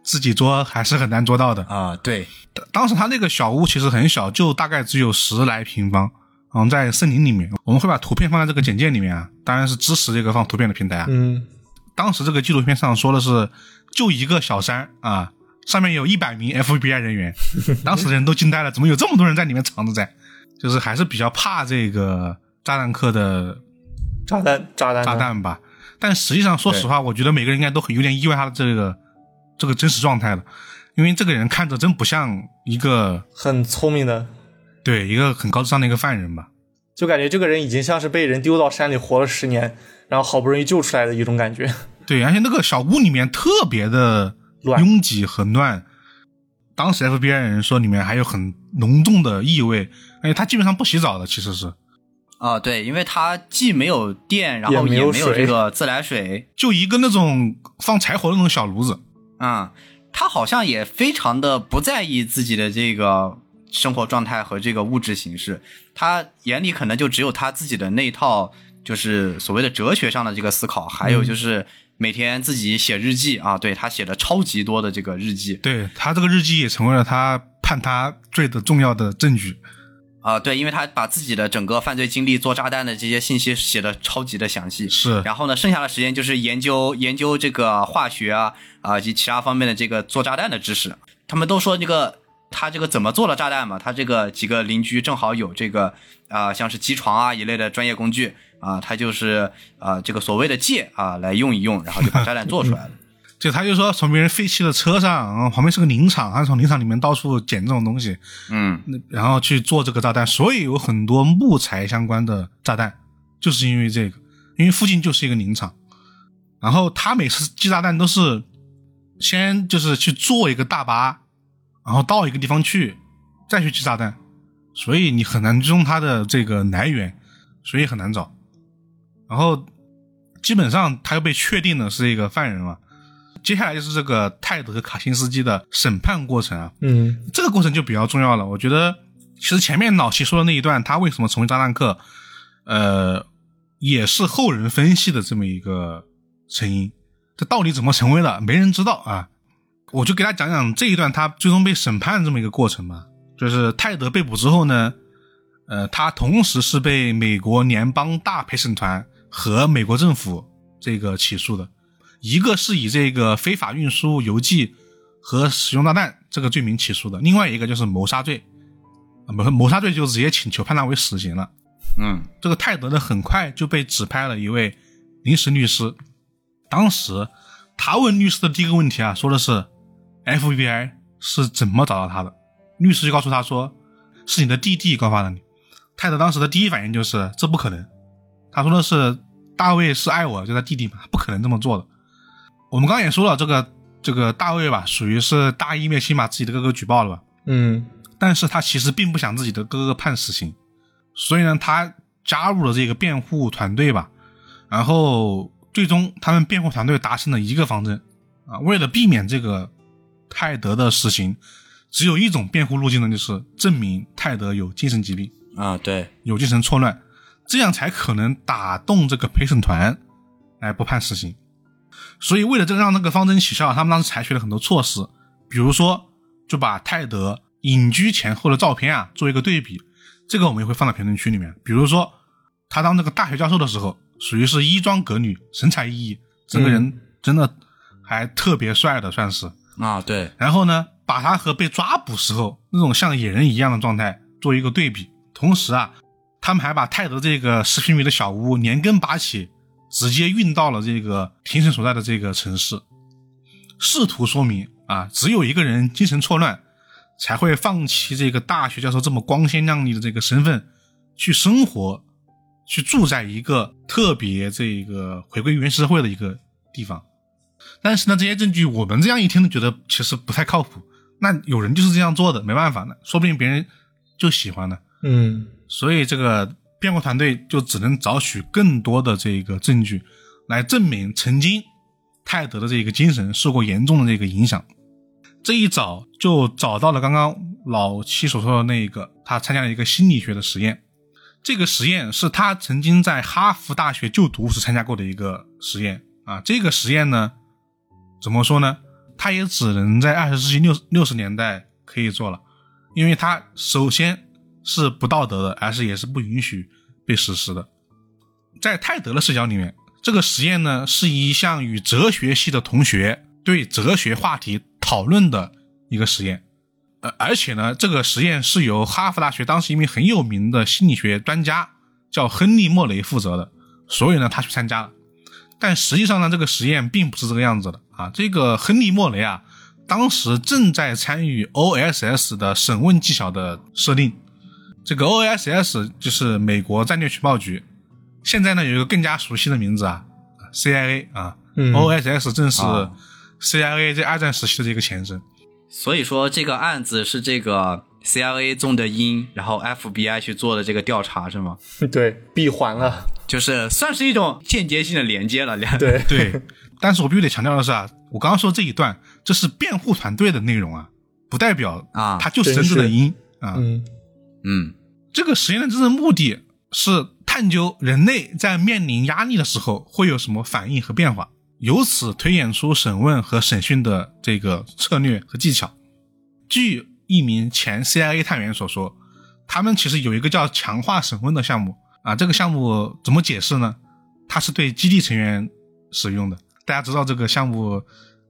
自己捉还是很难捉到的啊。对，当时他那个小屋其实很小，就大概只有十来平方。嗯，在森林里面，我们会把图片放在这个简介里面啊，当然是支持这个放图片的平台啊。嗯，当时这个纪录片上说的是，就一个小山啊，上面有一百名 FBI 人员，当时人都惊呆了，怎么有这么多人在里面藏着在？就是还是比较怕这个炸弹客的炸弹炸弹炸弹吧。但实际上，说实话，我觉得每个人应该都很有点意外他的这个这个真实状态了，因为这个人看着真不像一个很聪明的。对，一个很高智商的一个犯人吧，就感觉这个人已经像是被人丢到山里活了十年，然后好不容易救出来的一种感觉。对，而且那个小屋里面特别的拥挤很乱，当时 FBI 人说里面还有很浓重的异味，而且他基本上不洗澡的，其实是。啊，对，因为他既没有电，然后也没有这个自来水，就一个那种放柴火的那种小炉子。啊，他好像也非常的不在意自己的这个。生活状态和这个物质形式，他眼里可能就只有他自己的那一套，就是所谓的哲学上的这个思考，还有就是每天自己写日记啊，对他写的超级多的这个日记，对他这个日记也成为了他判他罪的重要的证据啊，对，因为他把自己的整个犯罪经历、做炸弹的这些信息写的超级的详细，是，然后呢，剩下的时间就是研究研究这个化学啊啊及其他方面的这个做炸弹的知识，他们都说这个。他这个怎么做了炸弹嘛？他这个几个邻居正好有这个啊，像是机床啊一类的专业工具啊，他就是啊这个所谓的借啊来用一用，然后就把炸弹做出来了。就他就说从别人废弃的车上，然后旁边是个林场，他从林场里面到处捡这种东西，嗯，然后去做这个炸弹。所以有很多木材相关的炸弹，就是因为这个，因为附近就是一个林场。然后他每次寄炸弹都是先就是去坐一个大巴。然后到一个地方去，再去寄炸弹，所以你很难追踪他的这个来源，所以很难找。然后基本上他又被确定的是一个犯人了。接下来就是这个泰德卡辛斯基的审判过程啊，嗯，这个过程就比较重要了。我觉得其实前面老齐说的那一段，他为什么成为炸弹客，呃，也是后人分析的这么一个成因。这到底怎么成为的，没人知道啊。我就给他讲讲这一段他最终被审判这么一个过程吧。就是泰德被捕之后呢，呃，他同时是被美国联邦大陪审团和美国政府这个起诉的，一个是以这个非法运输邮寄和使用炸弹这个罪名起诉的，另外一个就是谋杀罪，谋谋杀罪就直接请求判他为死刑了。嗯，这个泰德呢很快就被指派了一位临时律师，当时他问律师的第一个问题啊，说的是。FBI 是怎么找到他的？律师就告诉他说：“是你的弟弟告发的你。”泰德当时的第一反应就是：“这不可能。”他说的是：“大卫是爱我，就他弟弟嘛，不可能这么做的。”我们刚刚也说了，这个这个大卫吧，属于是大义灭亲，把自己的哥哥举报了吧？嗯，但是他其实并不想自己的哥哥判死刑，所以呢，他加入了这个辩护团队吧。然后最终，他们辩护团队达成了一个方针啊，为了避免这个。泰德的死刑只有一种辩护路径呢，就是证明泰德有精神疾病啊，对，有精神错乱，这样才可能打动这个陪审团来不判死刑。所以为了这个让那个方针起效，他们当时采取了很多措施，比如说就把泰德隐居前后的照片啊做一个对比，这个我们也会放到评论区里面。比如说他当这个大学教授的时候，属于是衣装革履、神采奕奕，整个人真的还特别帅的，算是。啊，对，然后呢，把他和被抓捕时候那种像野人一样的状态做一个对比。同时啊，他们还把泰德这个十平米的小屋连根拔起，直接运到了这个庭审所在的这个城市，试图说明啊，只有一个人精神错乱，才会放弃这个大学教授这么光鲜亮丽的这个身份，去生活，去住在一个特别这个回归原始社会的一个地方。但是呢，这些证据我们这样一听，觉得其实不太靠谱。那有人就是这样做的，没办法呢，说不定别人就喜欢呢。嗯所以这个辩护团队就只能找取更多的这个证据，来证明曾经泰德的这个精神受过严重的这个影响。这一找就找到了刚刚老七所说的那一个，他参加了一个心理学的实验。这个实验是他曾经在哈佛大学就读时参加过的一个实验啊。这个实验呢，怎么说呢？他也只能在二十世纪六六十年代可以做了，因为他首先是不道德的，而是也是不允许被实施的。在泰德的视角里面，这个实验呢是一项与哲学系的同学对哲学话题讨论的一个实验，呃，而且呢，这个实验是由哈佛大学当时一名很有名的心理学专家叫亨利·莫雷负责的，所以呢，他去参加了。但实际上呢，这个实验并不是这个样子的啊。这个亨利·莫雷啊，当时正在参与 OSS 的审问技巧的设定。这个 OSS 就是美国战略情报局，现在呢有一个更加熟悉的名字啊，CIA 啊、嗯 o s s 正是啊 CIA 在二战时期的这个前身。所以说这个案子是这个 CIA 中的因，然后 FBI 去做的这个调查是吗？对，闭环了。就是算是一种间接性的连接了，两对，对，但是我必须得强调的是啊，我刚刚说这一段，这是辩护团队的内容啊，不代表啊它就是真正的因啊。嗯嗯这个实验的真正目的是探究人类在面临压力的时候会有什么反应和变化，由此推演出审问和审讯的这个策略和技巧。据一名前 CIA 探员所说，他们其实有一个叫强化审问的项目啊，这个项目怎么解释呢？它是对基地成员使用的，大家知道这个项目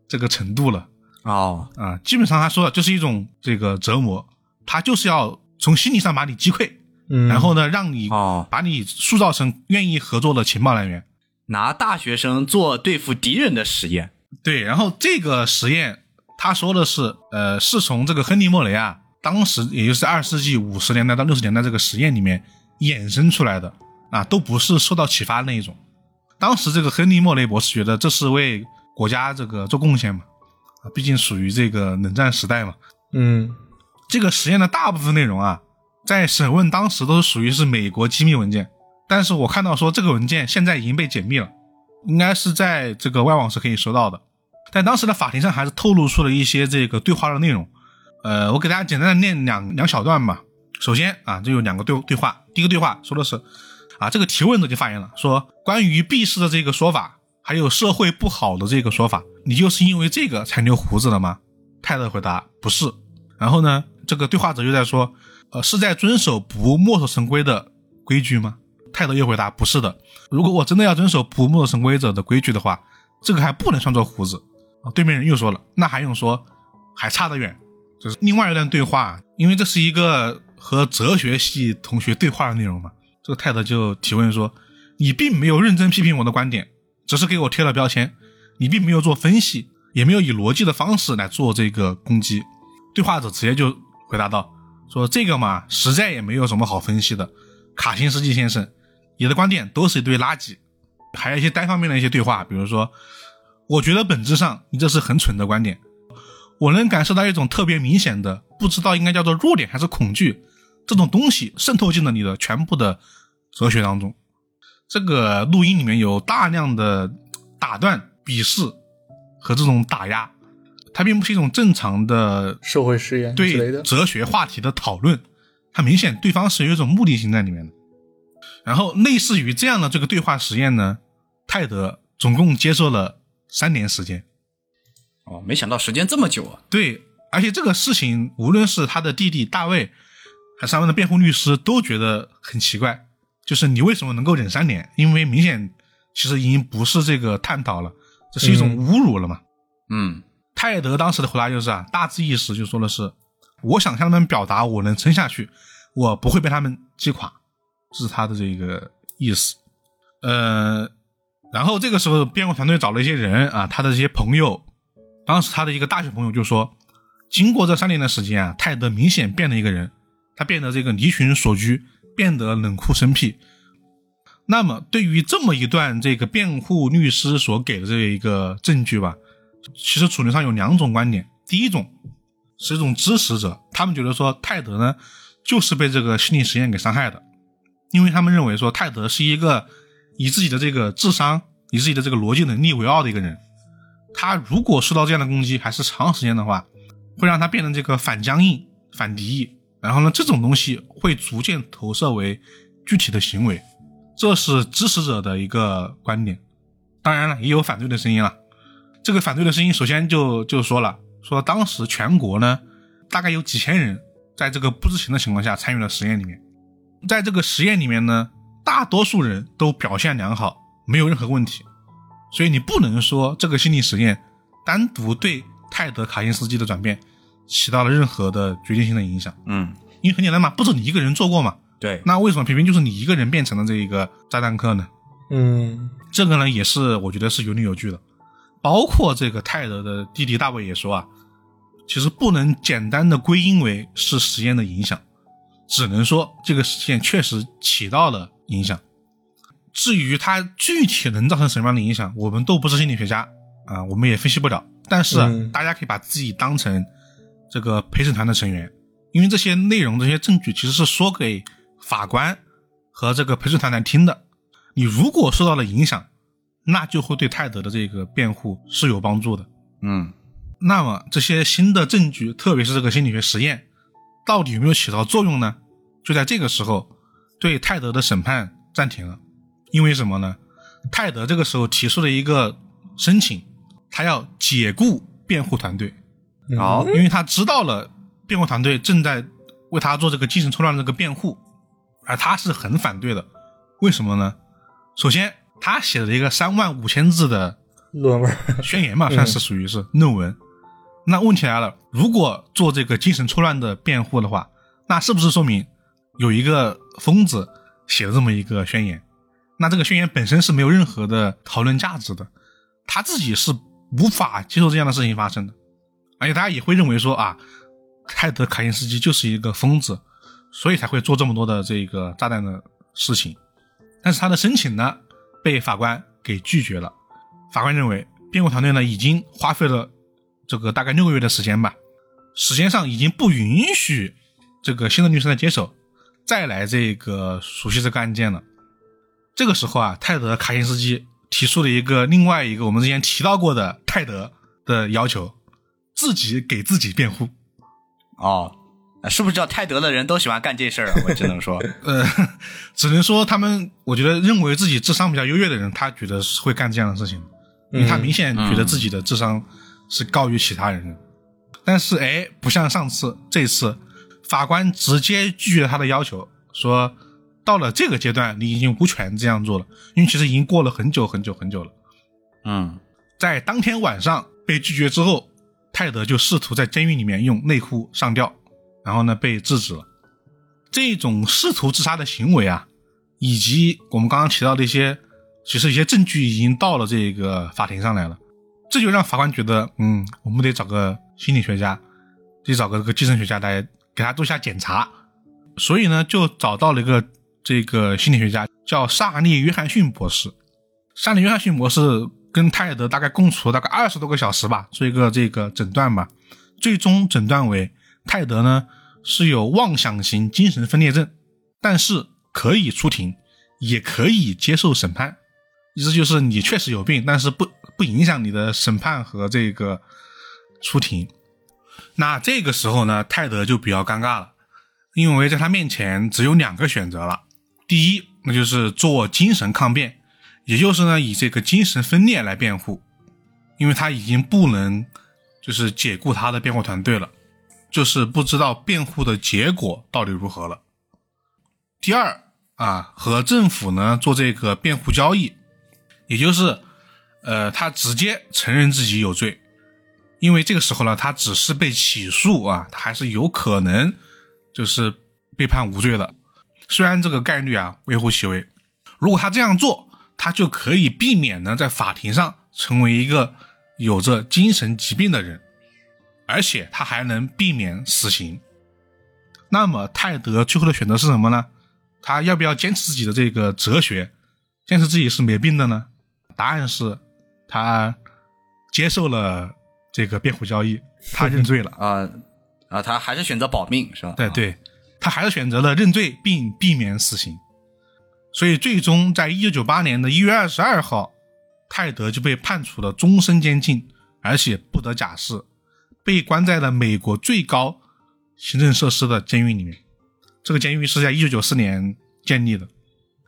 这个程度了。哦啊，基本上他说的就是一种这个折磨，他就是要从心理上把你击溃，嗯，然后呢，让你哦，把你塑造成愿意合作的情报来源。拿大学生做对付敌人的实验对，然后这个实验他说的是，呃，是从这个亨利·莫雷啊，当时也就是二十世纪五十年代到六十年代这个实验里面衍生出来的啊，都不是受到启发的那一种。当时这个亨利·莫雷博士觉得这是为国家这个做贡献嘛，啊，毕竟属于这个冷战时代嘛。嗯这个实验的大部分内容啊，在审问当时都是属于是美国机密文件，但是我看到说这个文件现在已经被解密了，应该是在这个外网是可以收到的。但当时的法庭上还是透露出了一些这个对话的内容，呃，我给大家简单的念两两小段吧。首先啊，这有两个对对话，第一个对话说的是啊，这个提问者就发言了，说关于避世的这个说法，还有社会不好的这个说法，你就是因为这个才留胡子了吗？泰勒回答不是。然后呢，这个对话者又在说，呃，是在遵守不墨守成规的规矩吗？泰德又回答不是的。如果我真的要遵守不墨守成规者的规矩的话，这个还不能算作胡子。啊，对面人又说了，那还用说，还差得远。就是另外一段对话，因为这是一个和哲学系同学对话的内容嘛。这个泰德就提问说，你并没有认真批评我的观点，只是给我贴了标签，你并没有做分析，也没有以逻辑的方式来做这个攻击。对话者直接就回答道：“说这个嘛，实在也没有什么好分析的。卡辛斯基先生，你的观点都是一堆垃圾。还有一些单方面的一些对话，比如说，我觉得本质上你这是很蠢的观点。我能感受到一种特别明显的，不知道应该叫做弱点还是恐惧，这种东西渗透进了你的全部的哲学当中。这个录音里面有大量的打断、鄙视和这种打压，它并不是一种正常的社会实验对。哲学话题的讨论，它明显对方是有一种目的性在里面的。然后类似于这样的这个对话实验呢，泰德总共接受了三年时间。哦，没想到时间这么久啊！对，而且这个事情，无论是他的弟弟大卫，还是他们的辩护律师，都觉得很奇怪，就是你为什么能够忍三年？因为明显其实已经不是这个探讨了，这是一种侮辱了嘛。嗯泰德当时的回答就是啊，大致意思就说的是，我想向他们表达我能撑下去，我不会被他们击垮，这是他的这个意思。呃，然后这个时候辩护团队找了一些人啊，他的这些朋友，当时他的一个大学朋友就说，经过这三年的时间啊，泰德明显变了一个人，他变得这个离群索居，变得冷酷生僻。那么对于这么一段这个辩护律师所给的这一个证据吧，其实主流上有两种观点，第一种是一种支持者，他们觉得说泰德呢就是被这个心理实验给伤害的，因为他们认为说泰德是一个以自己的这个智商、以自己的这个逻辑能力为傲的一个人，他如果受到这样的攻击还是长时间的话，会让他变成这个反僵硬、反敌意，然后呢这种东西会逐渐投射为具体的行为，这是支持者的一个观点，当然了也有反对的声音了。这个反对的声音，首先就就说了，说当时全国呢，大概有几千人在这个不知情的情况下参与了实验里面，在这个实验里面呢，大多数人都表现良好，没有任何问题，所以你不能说这个心理实验单独对泰德卡辛斯基的转变起到了任何的决定性的影响，嗯，因为很简单嘛，不止你一个人做过嘛，对，那为什么偏偏就是你一个人变成了这一个炸弹客呢？嗯。这个呢，也是我觉得是有理有据的。包括这个泰德的弟弟大卫也说啊，其实不能简单的归因为是实验的影响，只能说这个实验确实起到了影响。至于它具体能造成什么样的影响，我们都不是心理学家啊，我们也分析不了。但是啊嗯大家可以把自己当成这个陪审团的成员，因为这些内容、这些证据其实是说给法官和这个陪审团来听的。你如果受到了影响，那就会对泰德的这个辩护是有帮助的。嗯那么这些新的证据，特别是这个心理学实验，到底有没有起到作用呢？就在这个时候，对泰德的审判暂停了。因为什么呢？泰德这个时候提出了一个申请，他要解雇辩护团队，好，因为他知道了辩护团队正在为他做这个精神错乱的这个辩护，而他是很反对的。为什么呢？首先，他写了一个三万五千字的论文，宣言嘛，算是属于是论文。那问题来了，如果做这个精神错乱的辩护的话，那是不是说明有一个疯子写了这么一个宣言？那这个宣言本身是没有任何的讨论价值的，他自己是无法接受这样的事情发生的，而且大家也会认为说啊，泰德卡辛斯基就是一个疯子，所以才会做这么多的这个炸弹的事情。但是他的申请呢，被法官给拒绝了。法官认为，辩护团队呢已经花费了这个大概六个月的时间吧，时间上已经不允许这个新的律师来接手，再来这个熟悉这个案件了。这个时候啊，泰德卡辛斯基提出了一个另外一个我们之前提到过的泰德的要求，自己给自己辩护。啊是不是叫泰德的人都喜欢干这事儿啊？我只能说，呃，只能说他们，我觉得认为自己智商比较优越的人，他觉得是会干这样的事情，因为他明显觉得自己的智商是高于其他人的。但是，哎，不像上次，这次法官直接拒绝了他的要求，说到了这个阶段，你已经无权这样做了，因为其实已经过了很久很久很久了。嗯在当天晚上被拒绝之后，泰德就试图在监狱里面用内裤上吊，然后呢被制止了。这种试图自杀的行为啊，以及我们刚刚提到的一些，其实一些证据已经到了这个法庭上来了，这就让法官觉得，嗯，我们得找个心理学家，得找个这个精神学家来给他做一下检查。所以呢，就找到了一个这个心理学家，叫萨利·约翰逊博士。萨利·约翰逊博士跟泰德大概共处了大概二十多个小时吧，做一个这个诊断吧，最终诊断为泰德呢是有妄想型精神分裂症，但是可以出庭，也可以接受审判，意思就是你确实有病，但是不不影响你的审判和这个出庭。那这个时候呢，泰德就比较尴尬了，因为在他面前只有两个选择了，第一，那就是做精神抗辩。也就是呢，以这个精神分裂来辩护；因为他已经不能就是解雇他的辩护团队了，就是不知道辩护的结果到底如何了。第二啊，和政府呢做这个辩护交易，也就是呃，他直接承认自己有罪，因为这个时候呢，他只是被起诉啊，他还是有可能就是被判无罪的。虽然这个概率啊微乎其微，如果他这样做，他就可以避免呢在法庭上成为一个有着精神疾病的人，而且他还能避免死刑。那么泰德最后的选择是什么呢？他要不要坚持自己的这个哲学，坚持自己是没病的呢？答案是，他接受了这个辩护交易，他认罪了。啊啊，他还是选择保命是吧？对对，他还是选择了认罪并避免死刑，所以最终在一九九八年的一月二十二号，泰德就被判处了终身监禁，而且不得假释，被关在了美国最高行政设施的监狱里面。这个监狱是在一九九四年建立的，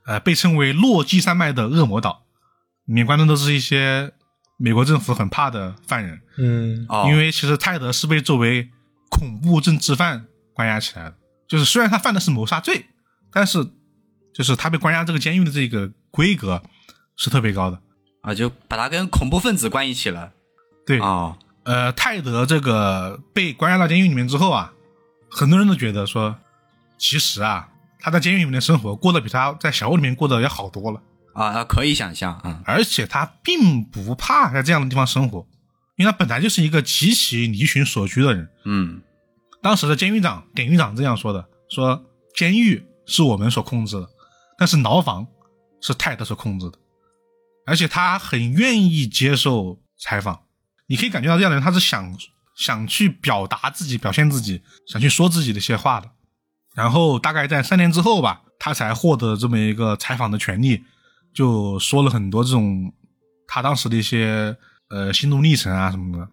呃，被称为落基山脉的恶魔岛，里面关的都是一些美国政府很怕的犯人。嗯哦，因为其实泰德是被作为恐怖政治犯关押起来的，就是虽然他犯的是谋杀罪，但是就是他被关押这个监狱的这个规格是特别高的。啊，就把他跟恐怖分子关一起了。对，哦，呃，泰德这个被关押到监狱里面之后啊，很多人都觉得说，其实啊，他在监狱里面的生活过得比他在小屋里面过得要好多了，啊，可以想象啊。而且他并不怕在这样的地方生活，因为他本来就是一个极其离群所居的人。嗯当时的监狱长典狱长这样说的：“说监狱是我们所控制的，但是牢房是泰德所控制的，而且他很愿意接受采访。你可以感觉到这样的人，他是想想去表达自己、表现自己，想去说自己的一些话的。然后大概在三年之后吧，他才获得这么一个采访的权利，就说了很多这种他当时的一些呃心路历程啊什么的。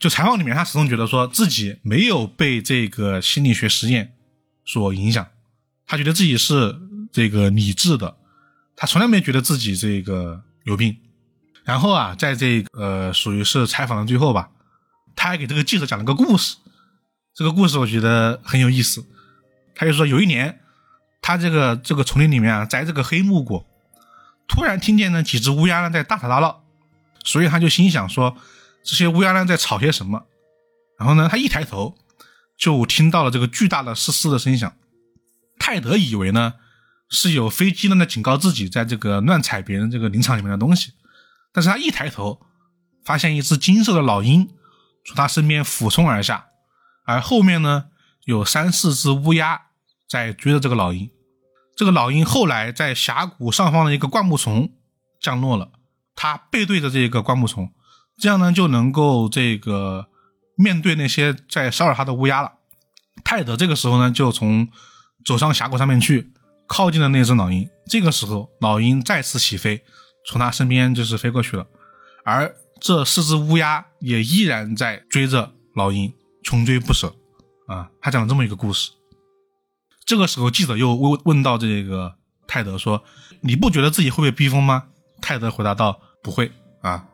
就采访里面，他始终觉得说自己没有被这个心理学实验所影响，他觉得自己是这个理智的，他从来没觉得自己这个有病。然后啊，在这个呃属于是采访的最后吧，他还给这个记者讲了个故事，这个故事我觉得很有意思。他就说有一年，他这个这个丛林里面啊摘这个黑木果，突然听见呢几只乌鸦呢在大吵大闹，所以他就心想说。这些乌鸦呢在吵些什么？然后呢，他一抬头就听到了这个巨大的嘶嘶的声响。泰德以为呢是有飞机呢在警告自己，在这个乱踩别人这个林场里面的东西。但是他一抬头，发现一只金色的老鹰从他身边俯冲而下，而后面呢有三四只乌鸦在追着这个老鹰。这个老鹰后来在峡谷上方的一个灌木丛降落了，他背对着这个灌木丛。这样呢，就能够这个面对那些在骚扰他的乌鸦了。泰德这个时候呢，就从走上峡谷上面去，靠近了那只老鹰。这个时候，老鹰再次起飞，从他身边就是飞过去了。而这四只乌鸦也依然在追着老鹰，穷追不舍。啊，他讲了这么一个故事。这个时候，记者又问问到这个泰德说：“你不觉得自己会被逼疯吗？”泰德回答道：“不会啊。”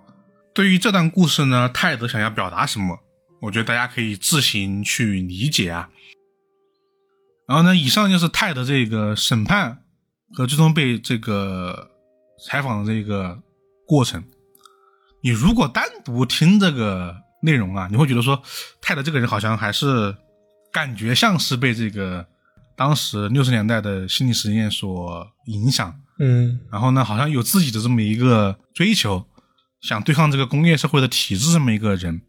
对于这段故事呢，泰德想要表达什么？我觉得大家可以自行去理解啊。然后呢，以上就是泰德这个审判和最终被这个采访的这个过程。你如果单独听这个内容啊，你会觉得说泰德这个人好像还是感觉像是被这个当时六十年代的心理实验所影响，嗯然后呢，好像有自己的这么一个追求。想对抗这个工业社会的体制，这么一个人，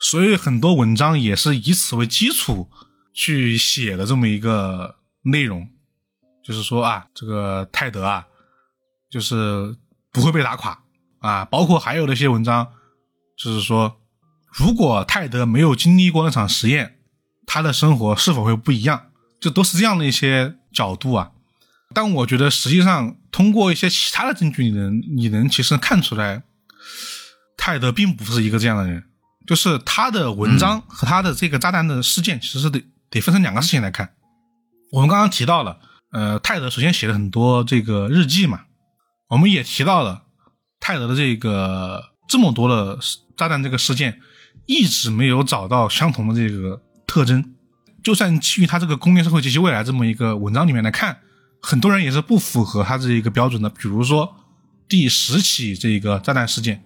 所以很多文章也是以此为基础去写的这么一个内容，就是说啊，这个泰德啊，就是不会被打垮啊，包括还有那些文章，就是说，如果泰德没有经历过那场实验，他的生活是否会不一样？就都是这样的一些角度啊。但我觉得实际上通过一些其他的证据，你能你能其实看出来。泰德并不是一个这样的人，就是他的文章和他的这个炸弹的事件，其实得得分成两个事情来看。我们刚刚提到了，呃，泰德首先写了很多这个日记嘛，我们也提到了泰德的这个这么多的炸弹这个事件一直没有找到相同的这个特征。就算基于他这个工业社会及其未来这么一个文章里面来看，很多人也是不符合他这一个标准的。比如说第十起这个炸弹事件，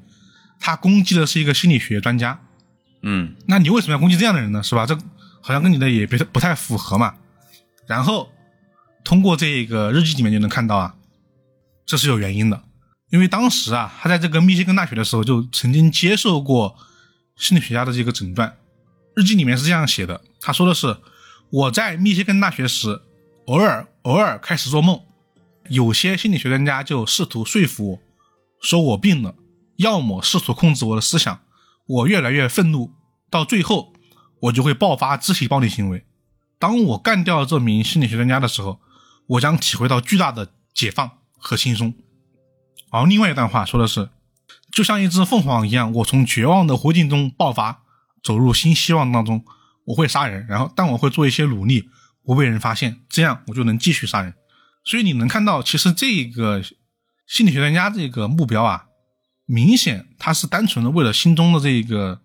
他攻击的是一个心理学专家，嗯那你为什么要攻击这样的人呢？是吧？这好像跟你的也不太不太符合嘛。然后通过这个日记里面就能看到啊，这是有原因的，因为当时啊，他在这个密歇根大学的时候就曾经接受过心理学家的这个诊断。日记里面是这样写的，他说的是我在密歇根大学时，偶尔偶尔开始做梦，有些心理学专家就试图说服我，说我病了，要么试图控制我的思想，我越来越愤怒，到最后我就会爆发肢体暴力行为。当我干掉这名心理学专家的时候，我将体会到巨大的解放和轻松。而另外一段话说的是，就像一只凤凰一样，我从绝望的灰烬中爆发，走入新希望当中。我会杀人，然后但我会做一些努力，不被人发现，这样我就能继续杀人。所以你能看到，其实这个心理学专家这个目标啊，明显他是单纯的为了心中的这个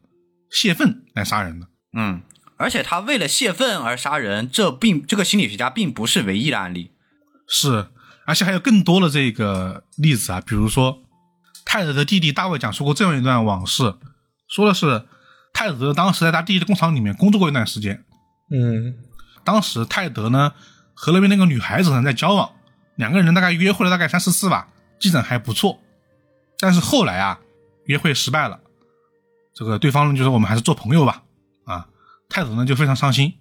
泄愤来杀人的。嗯，而且他为了泄愤而杀人，这并这个心理学家并不是唯一的案例。是，而且还有更多的这个例子啊，比如说泰德的弟弟大卫讲述过这样一段往事，说的是泰德当时在他弟弟的工厂里面工作过一段时间，嗯。当时泰德呢和那边那个女孩子呢在交往，两个人大概约会了大概三四次吧，进展还不错，但是后来啊约会失败了，这个对方呢就说我们还是做朋友吧，啊，泰德呢就非常伤心，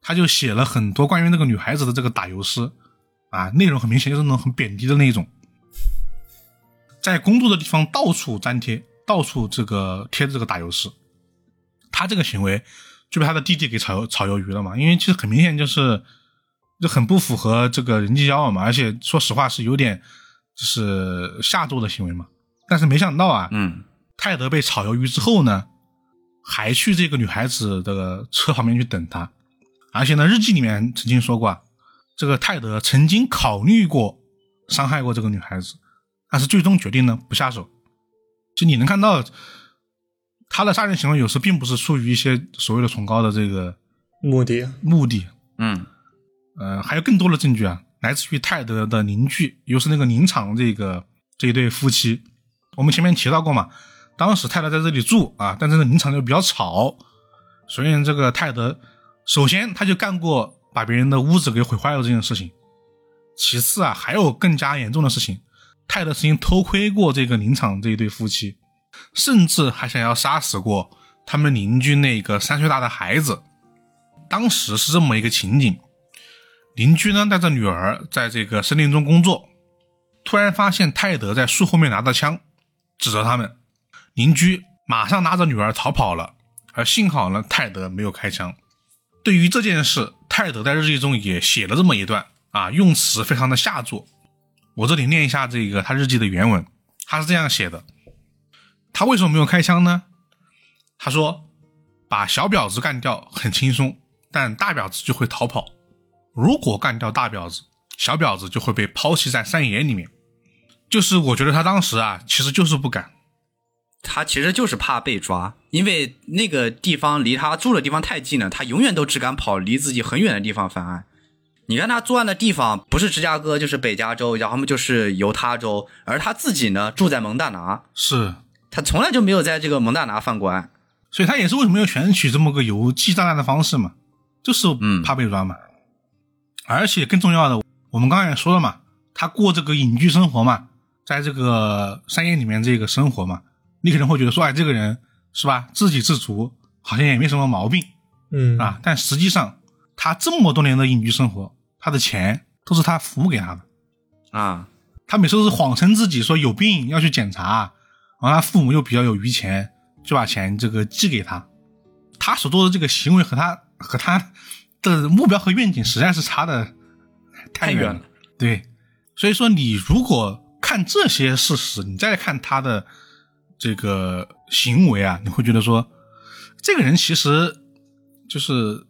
他就写了很多关于那个女孩子的这个打油诗，啊，内容很明显就是那种很贬低的那种，在工作的地方到处粘贴，到处这个贴这个打油诗，他这个行为就被他的弟弟给炒炒鱿鱼了嘛，因为其实很明显就是就很不符合这个人际交往嘛，而且说实话是有点就是下作的行为嘛。但是没想到啊，嗯泰德被炒鱿鱼之后呢，还去这个女孩子的车旁边去等她，而且呢，日记里面曾经说过啊，这个泰德曾经考虑过伤害过这个女孩子，但是最终决定呢不下手。就你能看到他的杀人行为有时并不是出于一些所谓的崇高的这个目的，目的，嗯呃，还有更多的证据啊，来自于泰德的邻居，又是那个林场这个这一对夫妻。我们前面提到过嘛，当时泰德在这里住啊，但这个林场就比较吵，所以这个泰德首先他就干过把别人的屋子给毁坏了这件事情，其次啊，还有更加严重的事情，泰德曾经偷窥过这个林场这一对夫妻，甚至还想要杀死过他们邻居那个三岁大的孩子。当时是这么一个情景。邻居呢带着女儿在这个森林中工作，突然发现泰德在树后面拿着枪指着他们，邻居马上拿着女儿逃跑了，而幸好呢泰德没有开枪。对于这件事，泰德在日记中也写了这么一段啊，用词非常的下作。我这里念一下这个他日记的原文，他是这样写的：他为什么没有开枪呢？他说，把小婊子干掉很轻松，但大婊子就会逃跑。如果干掉大婊子，小婊子就会被抛弃在山野里面。就是我觉得他当时啊，其实就是不敢。他其实就是怕被抓，因为那个地方离他住的地方太近了，他永远都只敢跑离自己很远的地方犯案。你看他作案的地方不是芝加哥就是北加州，然后么就是犹他州，而他自己呢住在蒙大拿，是，他从来就没有在这个蒙大拿犯过案。所以他也是为什么要选取这么个邮寄炸弹的方式嘛，就是嗯怕被抓嘛。而且更重要的，我们刚才也说了嘛，他过这个隐居生活嘛，在这个山野里面这个生活嘛，你可能会觉得说，哎，这个人是吧，自给自足，好像也没什么毛病嗯啊。但实际上，他这么多年的隐居生活，他的钱都是他父母给他的。啊，他每次都是谎称自己说有病要去检查，然后他父母又比较有余钱，就把钱这个寄给他。他所做的这个行为和他和他的目标和愿景实在是差的太远了。太远了对，所以说你如果看这些事实，你再看他的这个行为啊，你会觉得说，这个人其实就是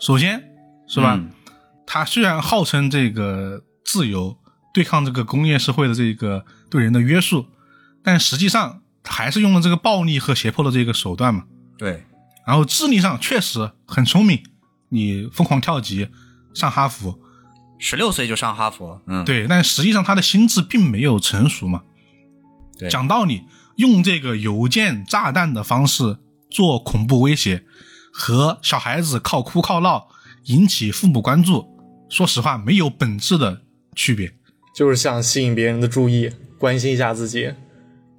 首先是吧？嗯他虽然号称这个自由，对抗这个工业社会的这个对人的约束，但实际上还是用了这个暴力和胁迫的这个手段嘛。对，然后智力上确实很聪明，你疯狂跳级上哈佛，十六岁就上哈佛，嗯，对，但实际上他的心智并没有成熟嘛。对讲道理，用这个邮件炸弹的方式做恐怖威胁，和小孩子靠哭靠闹引起父母关注，说实话没有本质的区别。就是想吸引别人的注意，关心一下自己。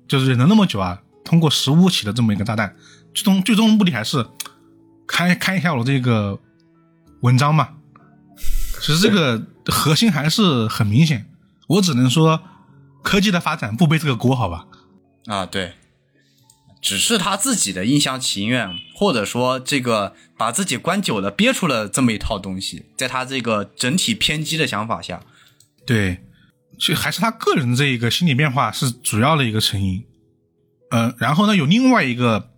就是忍了那么久啊，通过食物起的这么一个炸弹，最终最终目的还是看看一下我这个文章嘛。其实这个核心还是很明显，我只能说科技的发展不背这个锅，好吧？啊，对，只是他自己的一厢情愿，或者说这个把自己关久了，憋出了这么一套东西，在他这个整体偏激的想法下，对，所以还是他个人这一个心理变化是主要的一个成因。嗯、然后呢，有另外一个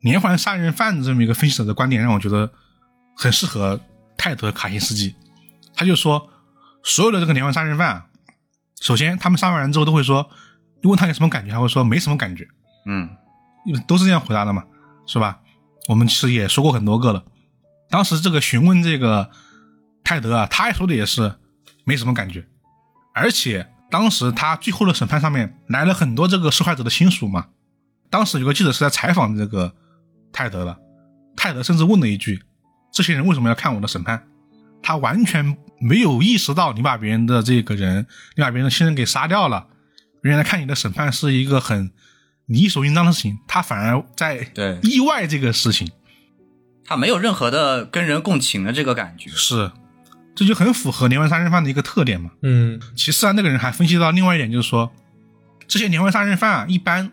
连环杀人犯的这么一个分析者的观点，让我觉得很适合泰德·卡辛斯基。他就说，所有的这个连环杀人犯，首先他们杀完人之后都会说，问他有什么感觉，他会说没什么感觉，嗯，都是这样回答的嘛，是吧？我们其实也说过很多个了。当时这个询问这个泰德啊，他也说的也是没什么感觉，而且当时他最后的审判上面来了很多这个受害者的亲属嘛。当时有个记者是在采访这个泰德的，泰德甚至问了一句：“这些人为什么要看我的审判？”他完全没有意识到你把别人的这个人，你把别人的亲人给杀掉了，原来看你的审判是一个很理所应当的事情，他反而在对意外这个事情他没有任何的跟人共情的这个感觉，是，这就很符合连环杀人犯的一个特点嘛。嗯，其次啊，那个人还分析到另外一点，就是说，这些连环杀人犯啊，一般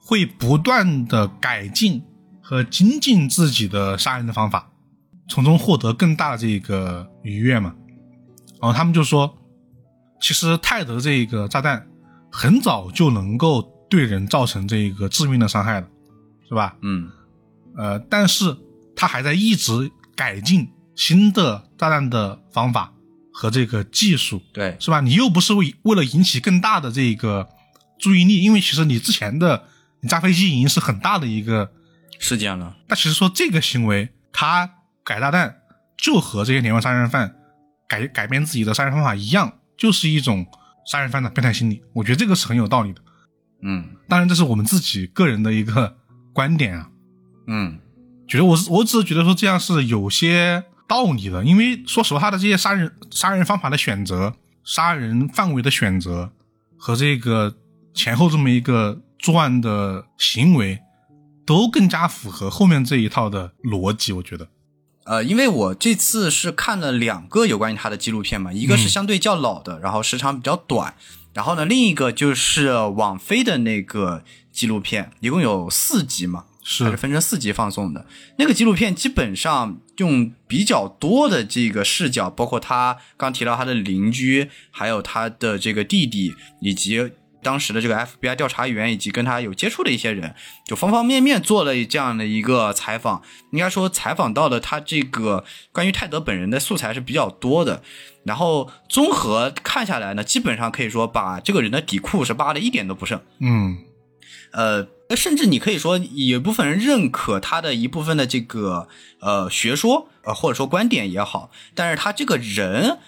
会不断的改进和精进自己的杀人的方法，从中获得更大的这个愉悦嘛。然后他们就说，其实泰德这个炸弹很早就能够对人造成这个致命的伤害了，是吧？嗯，呃，但是他还在一直改进新的炸弹的方法和这个技术，对，是吧？你又不是为为了引起更大的这个注意力，因为其实你之前的你炸飞机已经是很大的一个，事件了，那其实说这个行为，他改炸弹就和这些连环杀人犯改改变自己的杀人方法一样，就是一种杀人犯的变态心理。我觉得这个是很有道理的。嗯当然，这是我们自己个人的一个观点啊。嗯，觉得我是我只是觉得说这样是有些道理的，因为说实话，他的这些杀人杀人方法的选择、杀人范围的选择和这个前后这么一个作案的行为，都更加符合后面这一套的逻辑。我觉得，呃，因为我这次是看了两个有关于他的纪录片嘛，一个是相对较老的，然后时长比较短，然后呢，另一个就是网飞的那个纪录片，一共有四集嘛，是分成四集放送的。那个纪录片基本上用比较多的这个视角，包括他刚提到他的邻居，还有他的这个弟弟，以及当时的这个 FBI 调查员，以及跟他有接触的一些人，就方方面面做了这样的一个采访。应该说，采访到的他这个关于泰德本人的素材是比较多的。然后综合看下来呢，基本上可以说把这个人的底裤是扒的一点都不剩。嗯呃，甚至你可以说有一部分人认可他的一部分的这个呃学说，呃或者说观点也好，但是他这个人，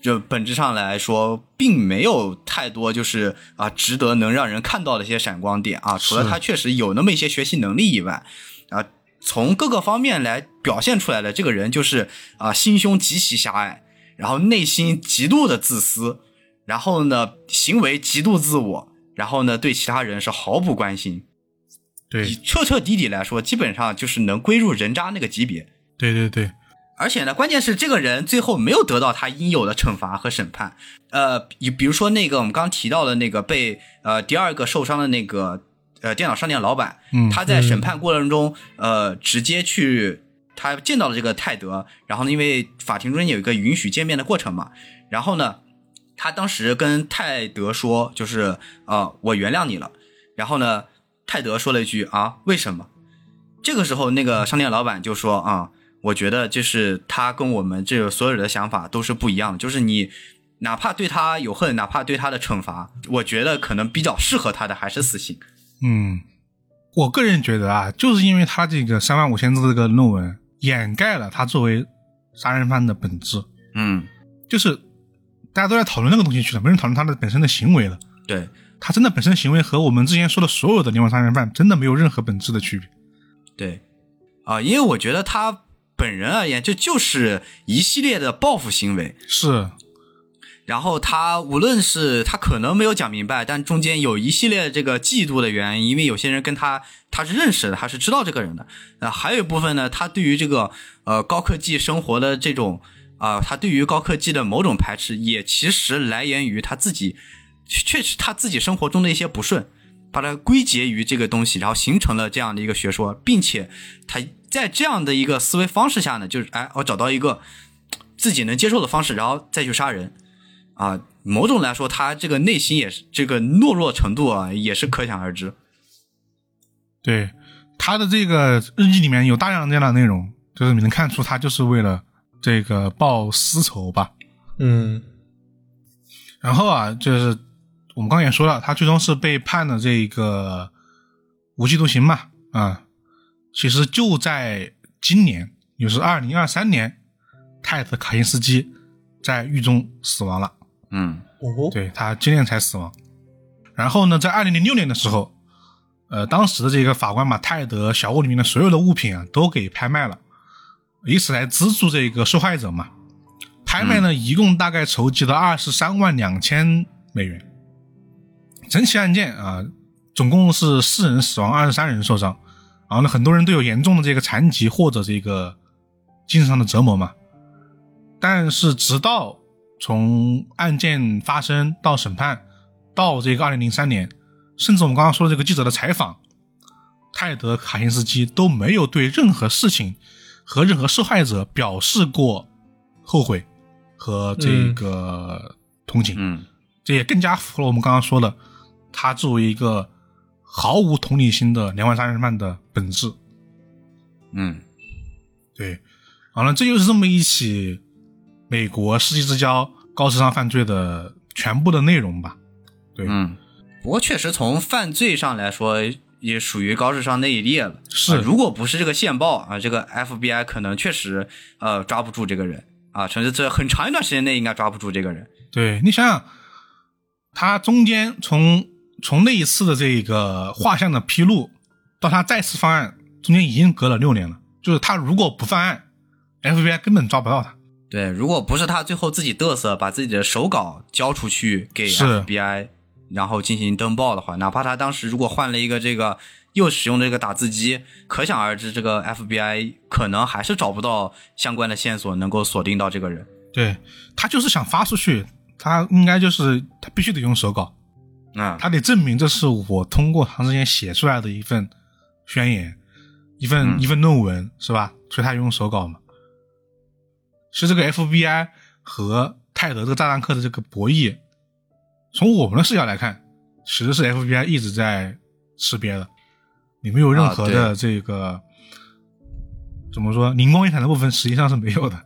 就本质上来说，并没有太多就是啊、值得能让人看到的一些闪光点啊，除了是他确实有那么一些学习能力以外，啊。从各个方面来表现出来的这个人，就是啊、心胸极其狭隘，然后内心极度的自私，然后呢，行为极度自我，然后呢，对其他人是毫不关心。对彻彻底底来说，基本上就是能归入人渣那个级别。对对对，而且呢，关键是这个人最后没有得到他应有的惩罚和审判。呃，比比如说那个我们刚刚提到的那个被呃第二个受伤的那个呃电脑商店老板，嗯他在审判过程中，呃，直接去他见到了这个泰德，然后呢，因为法庭中间有一个允许见面的过程嘛，然后呢，他当时跟泰德说，就是呃，我原谅你了。然后呢，泰德说了一句啊，为什么？这个时候，那个商店老板就说啊，我觉得就是他跟我们这个所有人的想法都是不一样的，就是你哪怕对他有恨，哪怕对他的惩罚，我觉得可能比较适合他的还是死刑。嗯，我个人觉得啊，就是因为他这个三万五千字这个论文掩盖了他作为杀人犯的本质，嗯，就是大家都在讨论那个东西去了，没人讨论他的本身的行为了。对，他真的本身行为和我们之前说的所有的连环杀人犯真的没有任何本质的区别。对，啊，因为我觉得他本人而言，这就是一系列的报复行为。是，然后他无论是他可能没有讲明白，但中间有一系列这个嫉妒的原因，因为有些人跟他他是认识的，他是知道这个人的。呃，还有一部分呢，他对于这个呃高科技生活的这种啊、他对于高科技的某种排斥，也其实来源于他自己，确实他自己生活中的一些不顺，把它归结于这个东西，然后形成了这样的一个学说，并且他在这样的一个思维方式下呢，就是哎，我找到一个自己能接受的方式，然后再去杀人。啊，某种来说，他这个内心也是这个懦弱程度啊，也是可想而知。对他的这个日记里面有大量的这样的内容，就是你能看出他就是为了这个报私仇吧。嗯然后啊，就是我们刚刚也说了，他最终是被判了这个无期徒刑嘛，啊，其实就在今年，也就是二零二三年，泰德卡辛斯基在狱中死亡了，嗯哦，对他今年才死亡。然后呢，在二零零六年的时候，呃，当时的这个法官把泰德小屋里面的所有的物品啊都给拍卖了，以此来资助这个受害者嘛。拍卖呢，一共大概筹集了二十三万两千美元。整起案件啊，总共是四人死亡，二十三人受伤。然后呢，很多人都有严重的这个残疾或者这个精神上的折磨嘛。但是直到从案件发生到审判，到这个二零零三年，甚至我们刚刚说的这个记者的采访，泰德卡辛斯基都没有对任何事情和任何受害者表示过后悔和这个同情。嗯这也更加符合我们刚刚说的，他作为一个毫无同理心的连环杀人犯的本质。嗯对，好了，这就是这么一起美国世纪之交高智商犯罪的全部的内容吧。对，嗯。不过确实从犯罪上来说，也属于高智商那一列了。是啊如果不是这个线报啊，这个 FBI 可能确实呃抓不住这个人啊，甚至这很长一段时间内应该抓不住这个人。对你想想，他中间从从那一次的这个画像的披露到他再次犯案，中间已经隔了六年了。就是他如果不犯案，FBI 根本抓不到他。对，如果不是他最后自己嘚瑟，把自己的手稿交出去给 FBI，然后进行登报的话，哪怕他当时如果换了一个这个又使用这个打字机，可想而知，这个 FBI 可能还是找不到相关的线索能够锁定到这个人。对他就是想发出去，他应该就是他必须得用手稿，啊、他得证明这是我通过长时间写出来的一份宣言，一份、嗯一份论文，是吧？所以他用手稿嘛。是这个 FBI 和泰德这个炸弹客的这个博弈，从我们的视角来看，其实是 FBI 一直在识别的，你没有任何啊的这个、怎么说灵光一闪的部分，实际上是没有的。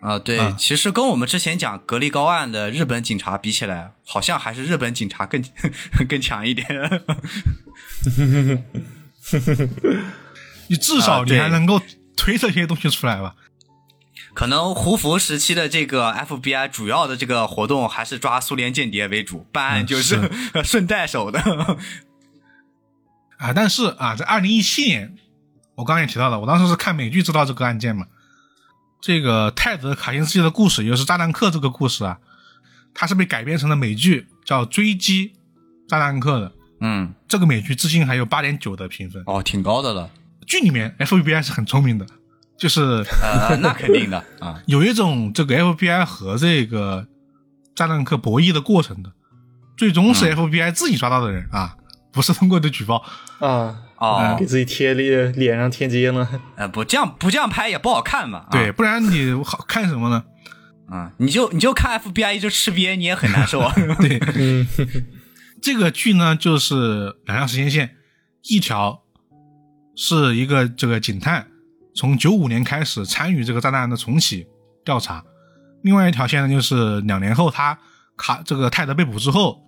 啊，对，啊其实跟我们之前讲格力高案的日本警察比起来，好像还是日本警察更 更强一点。你至少你还能够推这些东西出来吧？可能胡佛时期的这个 FBI 主要的这个活动还是抓苏联间谍为主，办案嗯就是 顺带手的。啊，但是啊，在二零一七年，我刚刚也提到了，我当时是看美剧知道这个案件嘛。这个泰德卡辛斯基的故事，也就是炸弹客这个故事啊，它是被改编成了美剧，叫《追击炸弹客》的。嗯，这个美剧至今还有八点九的评分。哦，挺高的了。剧里面 FBI 是很聪明的，就是呃，那肯定的啊。有一种这个 FBI 和这个炸弹客博弈的过程的，最终是 FBI 自己抓到的人啊，不是通过的举报。啊，哦给，自己贴脸脸上贴金了。呃，不这样不这样拍也不好看嘛。啊对，，不然你好看什么呢？啊，你就你就看 FBI 一直吃瘪，你也很难受啊。对，嗯，这个剧呢，就是两条时间线，一条是一个这个警探从九五年开始参与这个炸弹案的重启调查，另外一条线呢，就是两年后他卡这个泰德被捕之后，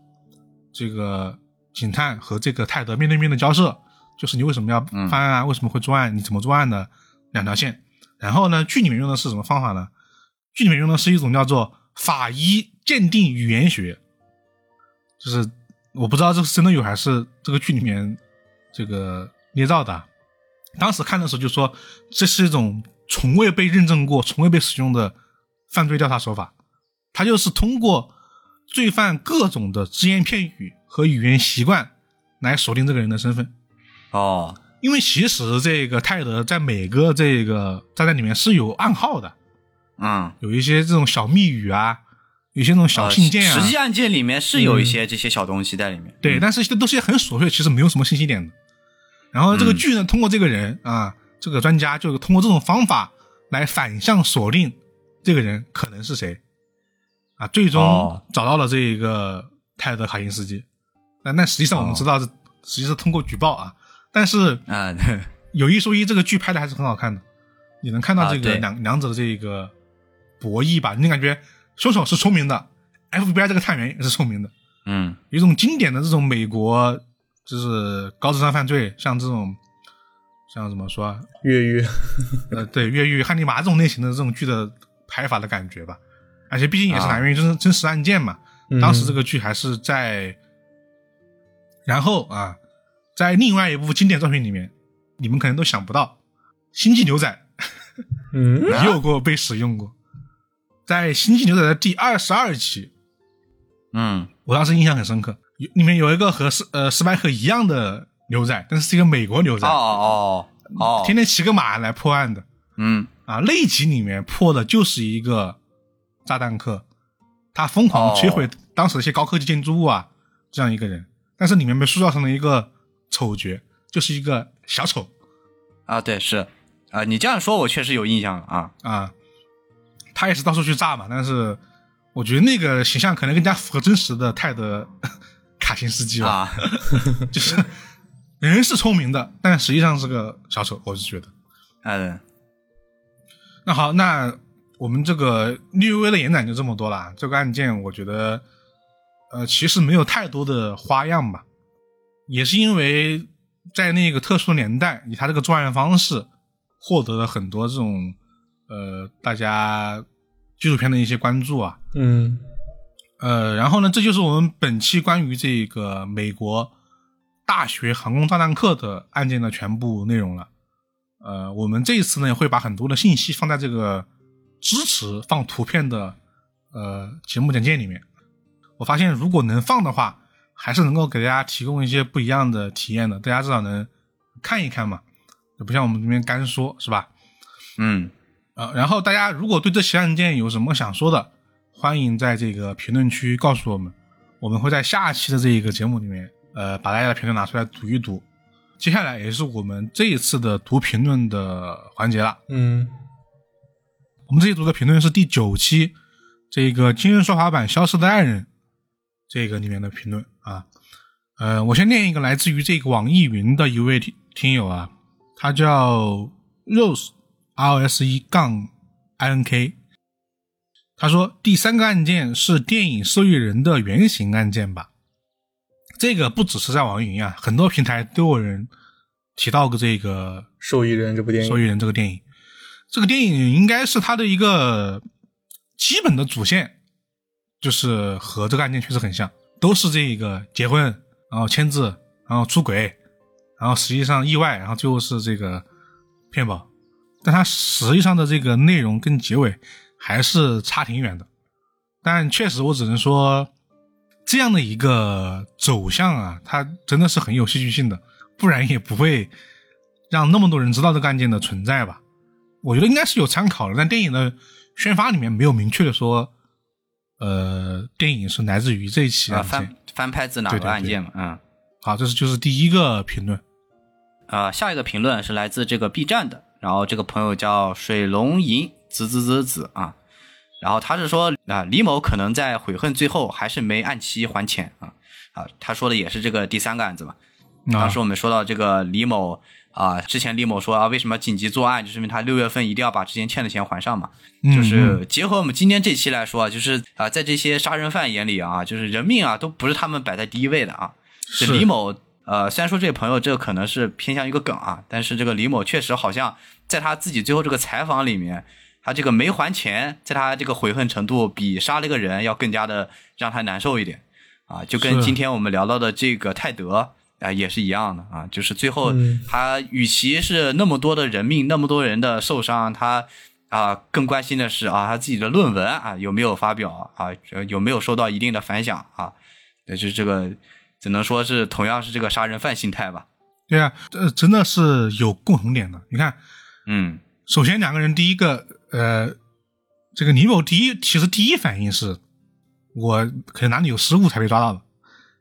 这个警探和这个泰德面对面的交涉，就是你为什么要犯案啊？为什么会作案？你怎么作案的？两条线。然后呢，剧里面用的是什么方法呢？剧里面用的是一种叫做法医鉴定语言学，就是我不知道这是真的有还是这个剧里面这个捏造的。当时看的时候就说这是一种从未被认证过、从未被使用的犯罪调查手法，它就是通过罪犯各种的只言片语和语言习惯来锁定这个人的身份。哦，因为其实这个泰德在每个这个炸弹里面是有暗号的，嗯，有一些这种小密语啊，有些那种小信件啊。实际案件里面是有一些这些小东西在里面。对，但是这都是些很琐碎，其实没有什么信息点的。然后这个剧呢，通过这个人啊，这个专家就通过这种方法来反向锁定这个人可能是谁啊，最终哦找到了这个泰德卡辛斯基。但但实际上我们知道，实际是通过举报啊。但是啊，有一说一，这个剧拍的还是很好看的，你能看到这个啊两、两者的这个博弈吧？你感觉凶手是聪明的，FBI 这个探员也是聪明的，嗯。有一种经典的这种美国就是高智商犯罪，像这种像怎么说啊，越狱，呃，对越狱、汉尼拔这种类型的这种剧的拍法的感觉吧。而且毕竟也是啊来源于真、真实案件嘛，嗯。当时这个剧还是在，然后啊，在另外一部经典作品里面，你们可能都想不到，《星际牛仔 嗯 》也有过被使用过，在《星际牛仔》的第二十二集，嗯。我当时印象很深刻，有里面有一个和斯呃斯派克一样的牛仔，但是是一个美国牛仔，哦哦哦，天天骑个马来破案的嗯。啊。那一集里面破的就是一个炸弹客，他疯狂摧毁当时的一些高科技建筑物啊，这样一个人，但是里面被塑造成了一个丑角，就是一个小丑啊，对是啊，你这样说，我确实有印象了啊。啊。他也是到处去炸嘛，但是我觉得那个形象可能更加符合真实的泰德卡辛斯基吧。啊，就是人是聪明的，但实际上是个小丑，我是觉得。嗯那好，那我们这个略微的延展就这么多了。这个案件，我觉得，呃，其实没有太多的花样吧，也是因为在那个特殊年代，以他这个作案方式，获得了很多这种呃大家纪录片的一些关注啊。嗯呃，然后呢，这就是我们本期关于这个美国大学航空炸弹客的案件的全部内容了。呃，我们这一次呢会把很多的信息放在这个支持放图片的呃节目简介里面。我发现如果能放的话，还是能够给大家提供一些不一样的体验的，大家至少能看一看嘛，不像我们这边干说是吧？嗯呃，然后大家如果对这起案件有什么想说的，欢迎在这个评论区告诉我们，我们会在下期的这一个节目里面，呃，把大家的评论拿出来读一读。接下来也是我们这一次的读评论的环节了。嗯我们这一组的评论是第九期这个《今日说法版消失的爱人》这个里面的评论啊。呃，我先念一个来自于这个网易云的一位听听友啊，他叫 Rose R S E 杠 I N K。他说第三个案件是电影受益人的原型案件吧？这个不只是在网易云啊，很多平台都有人提到过这个受益人这部电影受益，人这个电影，这个电影应该是它的一个基本的主线，就是和这个案件确实很像，都是这个结婚，然后签字，然后出轨，然后实际上意外，然后最后是这个骗保，但它实际上的这个内容跟结尾还是差挺远的。但确实，我只能说，这样的一个走向啊，它真的是很有戏剧性的，不然也不会让那么多人知道这个案件的存在吧。我觉得应该是有参考的，但电影的宣发里面没有明确的说，呃，电影是来自于这一起啊，案件。翻翻拍自哪个案件嘛？嗯。好，这是就是第一个评论。呃，下一个评论是来自这个 B 站的，然后这个朋友叫水龙吟子子子子啊，然后他是说啊、李某可能在悔恨最后还是没按期还钱啊啊，他说的也是这个第三个案子嘛。啊。当时我们说到这个李某啊，之前李某说啊，为什么紧急作案，就是因为他六月份一定要把之前欠的钱还上嘛。嗯就是结合我们今天这期来说啊，就是啊，在这些杀人犯眼里啊，就是人命啊都不是他们摆在第一位的啊。这是。李某，呃，虽然说这位朋友这个可能是偏向一个梗啊，但是这个李某确实好像在他自己最后这个采访里面，他这个没还钱，在他这个悔恨程度比杀了一个人要更加的让他难受一点。啊，就跟今天我们聊到的这个泰德啊、也是一样的啊，就是最后嗯他与其是那么多的人命，那么多人的受伤，他啊更关心的是啊他自己的论文啊有没有发表啊，呃有没有受到一定的反响啊，那就是这个只能说是同样是这个杀人犯心态吧。对啊，这真的是有共同点的。你看，嗯首先两个人第一个，呃，这个李某第一其实第一反应是，我可能哪里有失误才被抓到的。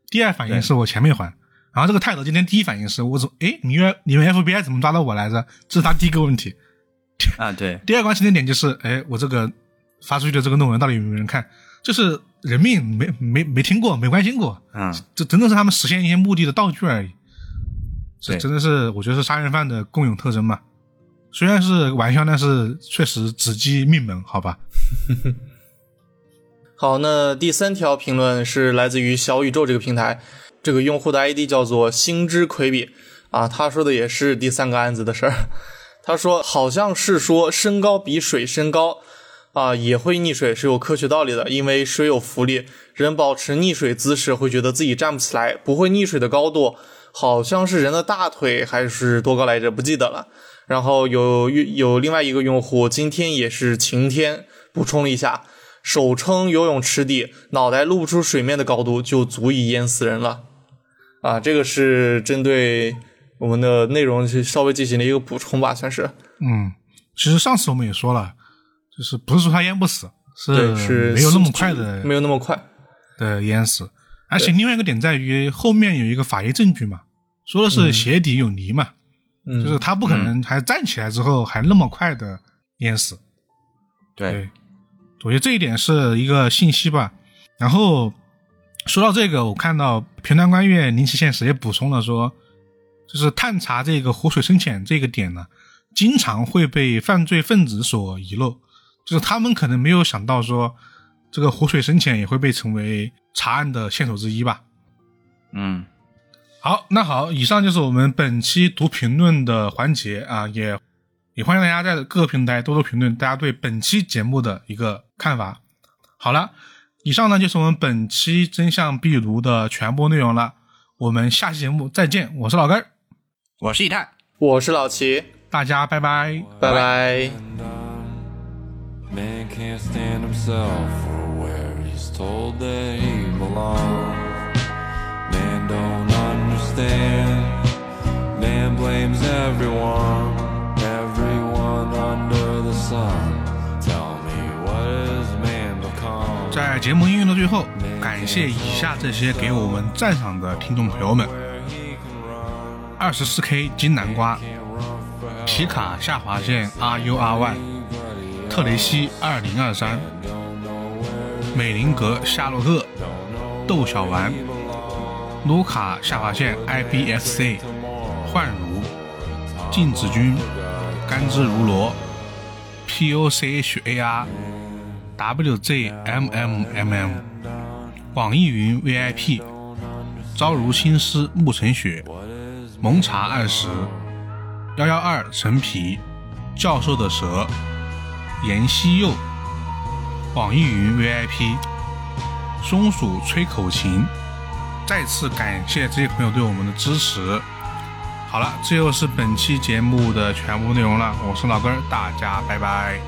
第二反应是我钱没还。然后这个泰德今天第一反应是我怎哎，你们你们 FBI 怎么抓到我来着？这是他第一个问题。啊对，第二关心的点就是，哎，我这个发出去的这个论文到底有没有人看？就是人命没没没听过，没关心过，嗯这真的是他们实现一些目的的道具而已。这对真的是我觉得是杀人犯的共有特征嘛。虽然是玩笑，但是确实直击命门，好吧？好，那第三条评论是来自于小宇宙这个平台，这个用户的 ID 叫做星之魁比啊，他说的也是第三个案子的事儿。他说好像是说身高比水深高啊也会溺水是有科学道理的，因为水有浮力，人保持溺水姿势会觉得自己站不起来，不会溺水的高度好像是人的大腿还是多高来着，不记得了。然后有有另外一个用户今天也是晴天，补充了一下。手撑游泳池底，脑袋露不出水面的高度就足以淹死人了。啊，这个是针对我们的内容去稍微进行了一个补充吧，算是。嗯，其实上次我们也说了，就是不是说他淹不死，对，是没有那么快的没有那么快。的淹死。而且另外一个点在于后面有一个法医证据嘛，说的是鞋底有泥嘛，嗯，就是他不可能还站起来之后还那么快的淹死。对，对，我觉得这一点是一个信息吧。然后说到这个，我看到平潭关岳灵奇现实也补充了说，就是探查这个湖水深浅这个点呢，经常会被犯罪分子所遗漏，就是他们可能没有想到说，这个湖水深浅也会被成为查案的线索之一吧。嗯好，那好，以上就是我们本期读评论的环节啊，也也欢迎大家在各个平台多多评论大家对本期节目的一个看法。好了，以上呢就是我们本期真相壁炉的全部内容了，我们下期节目再见，我是老根儿，我是以太，我是老齐，大家拜拜。拜拜。Man can't stand himself for where he's told that he belongs. Man don't understand. Man blames everyone, everyone under the sun. 在节目音乐的最后，感谢以下这些给我们赞赏的听众朋友们：二十四 K 金南瓜、皮卡下划线 R U R Y、特雷西二零二三、美林格夏洛特、don't know 窦小丸、卢卡下划线 I B S C、幻如、镜子君、甘之如罗、P O C H A R、W Z M M M M、网易云 V I P、朝如青丝暮成雪、蒙茶二十、幺幺二陈皮、教授的蛇、妍希佑、网易云 VIP、松鼠吹口琴。再次感谢这些朋友对我们的支持。好了，这就是本期节目的全部内容了。我是老根儿，大家拜拜。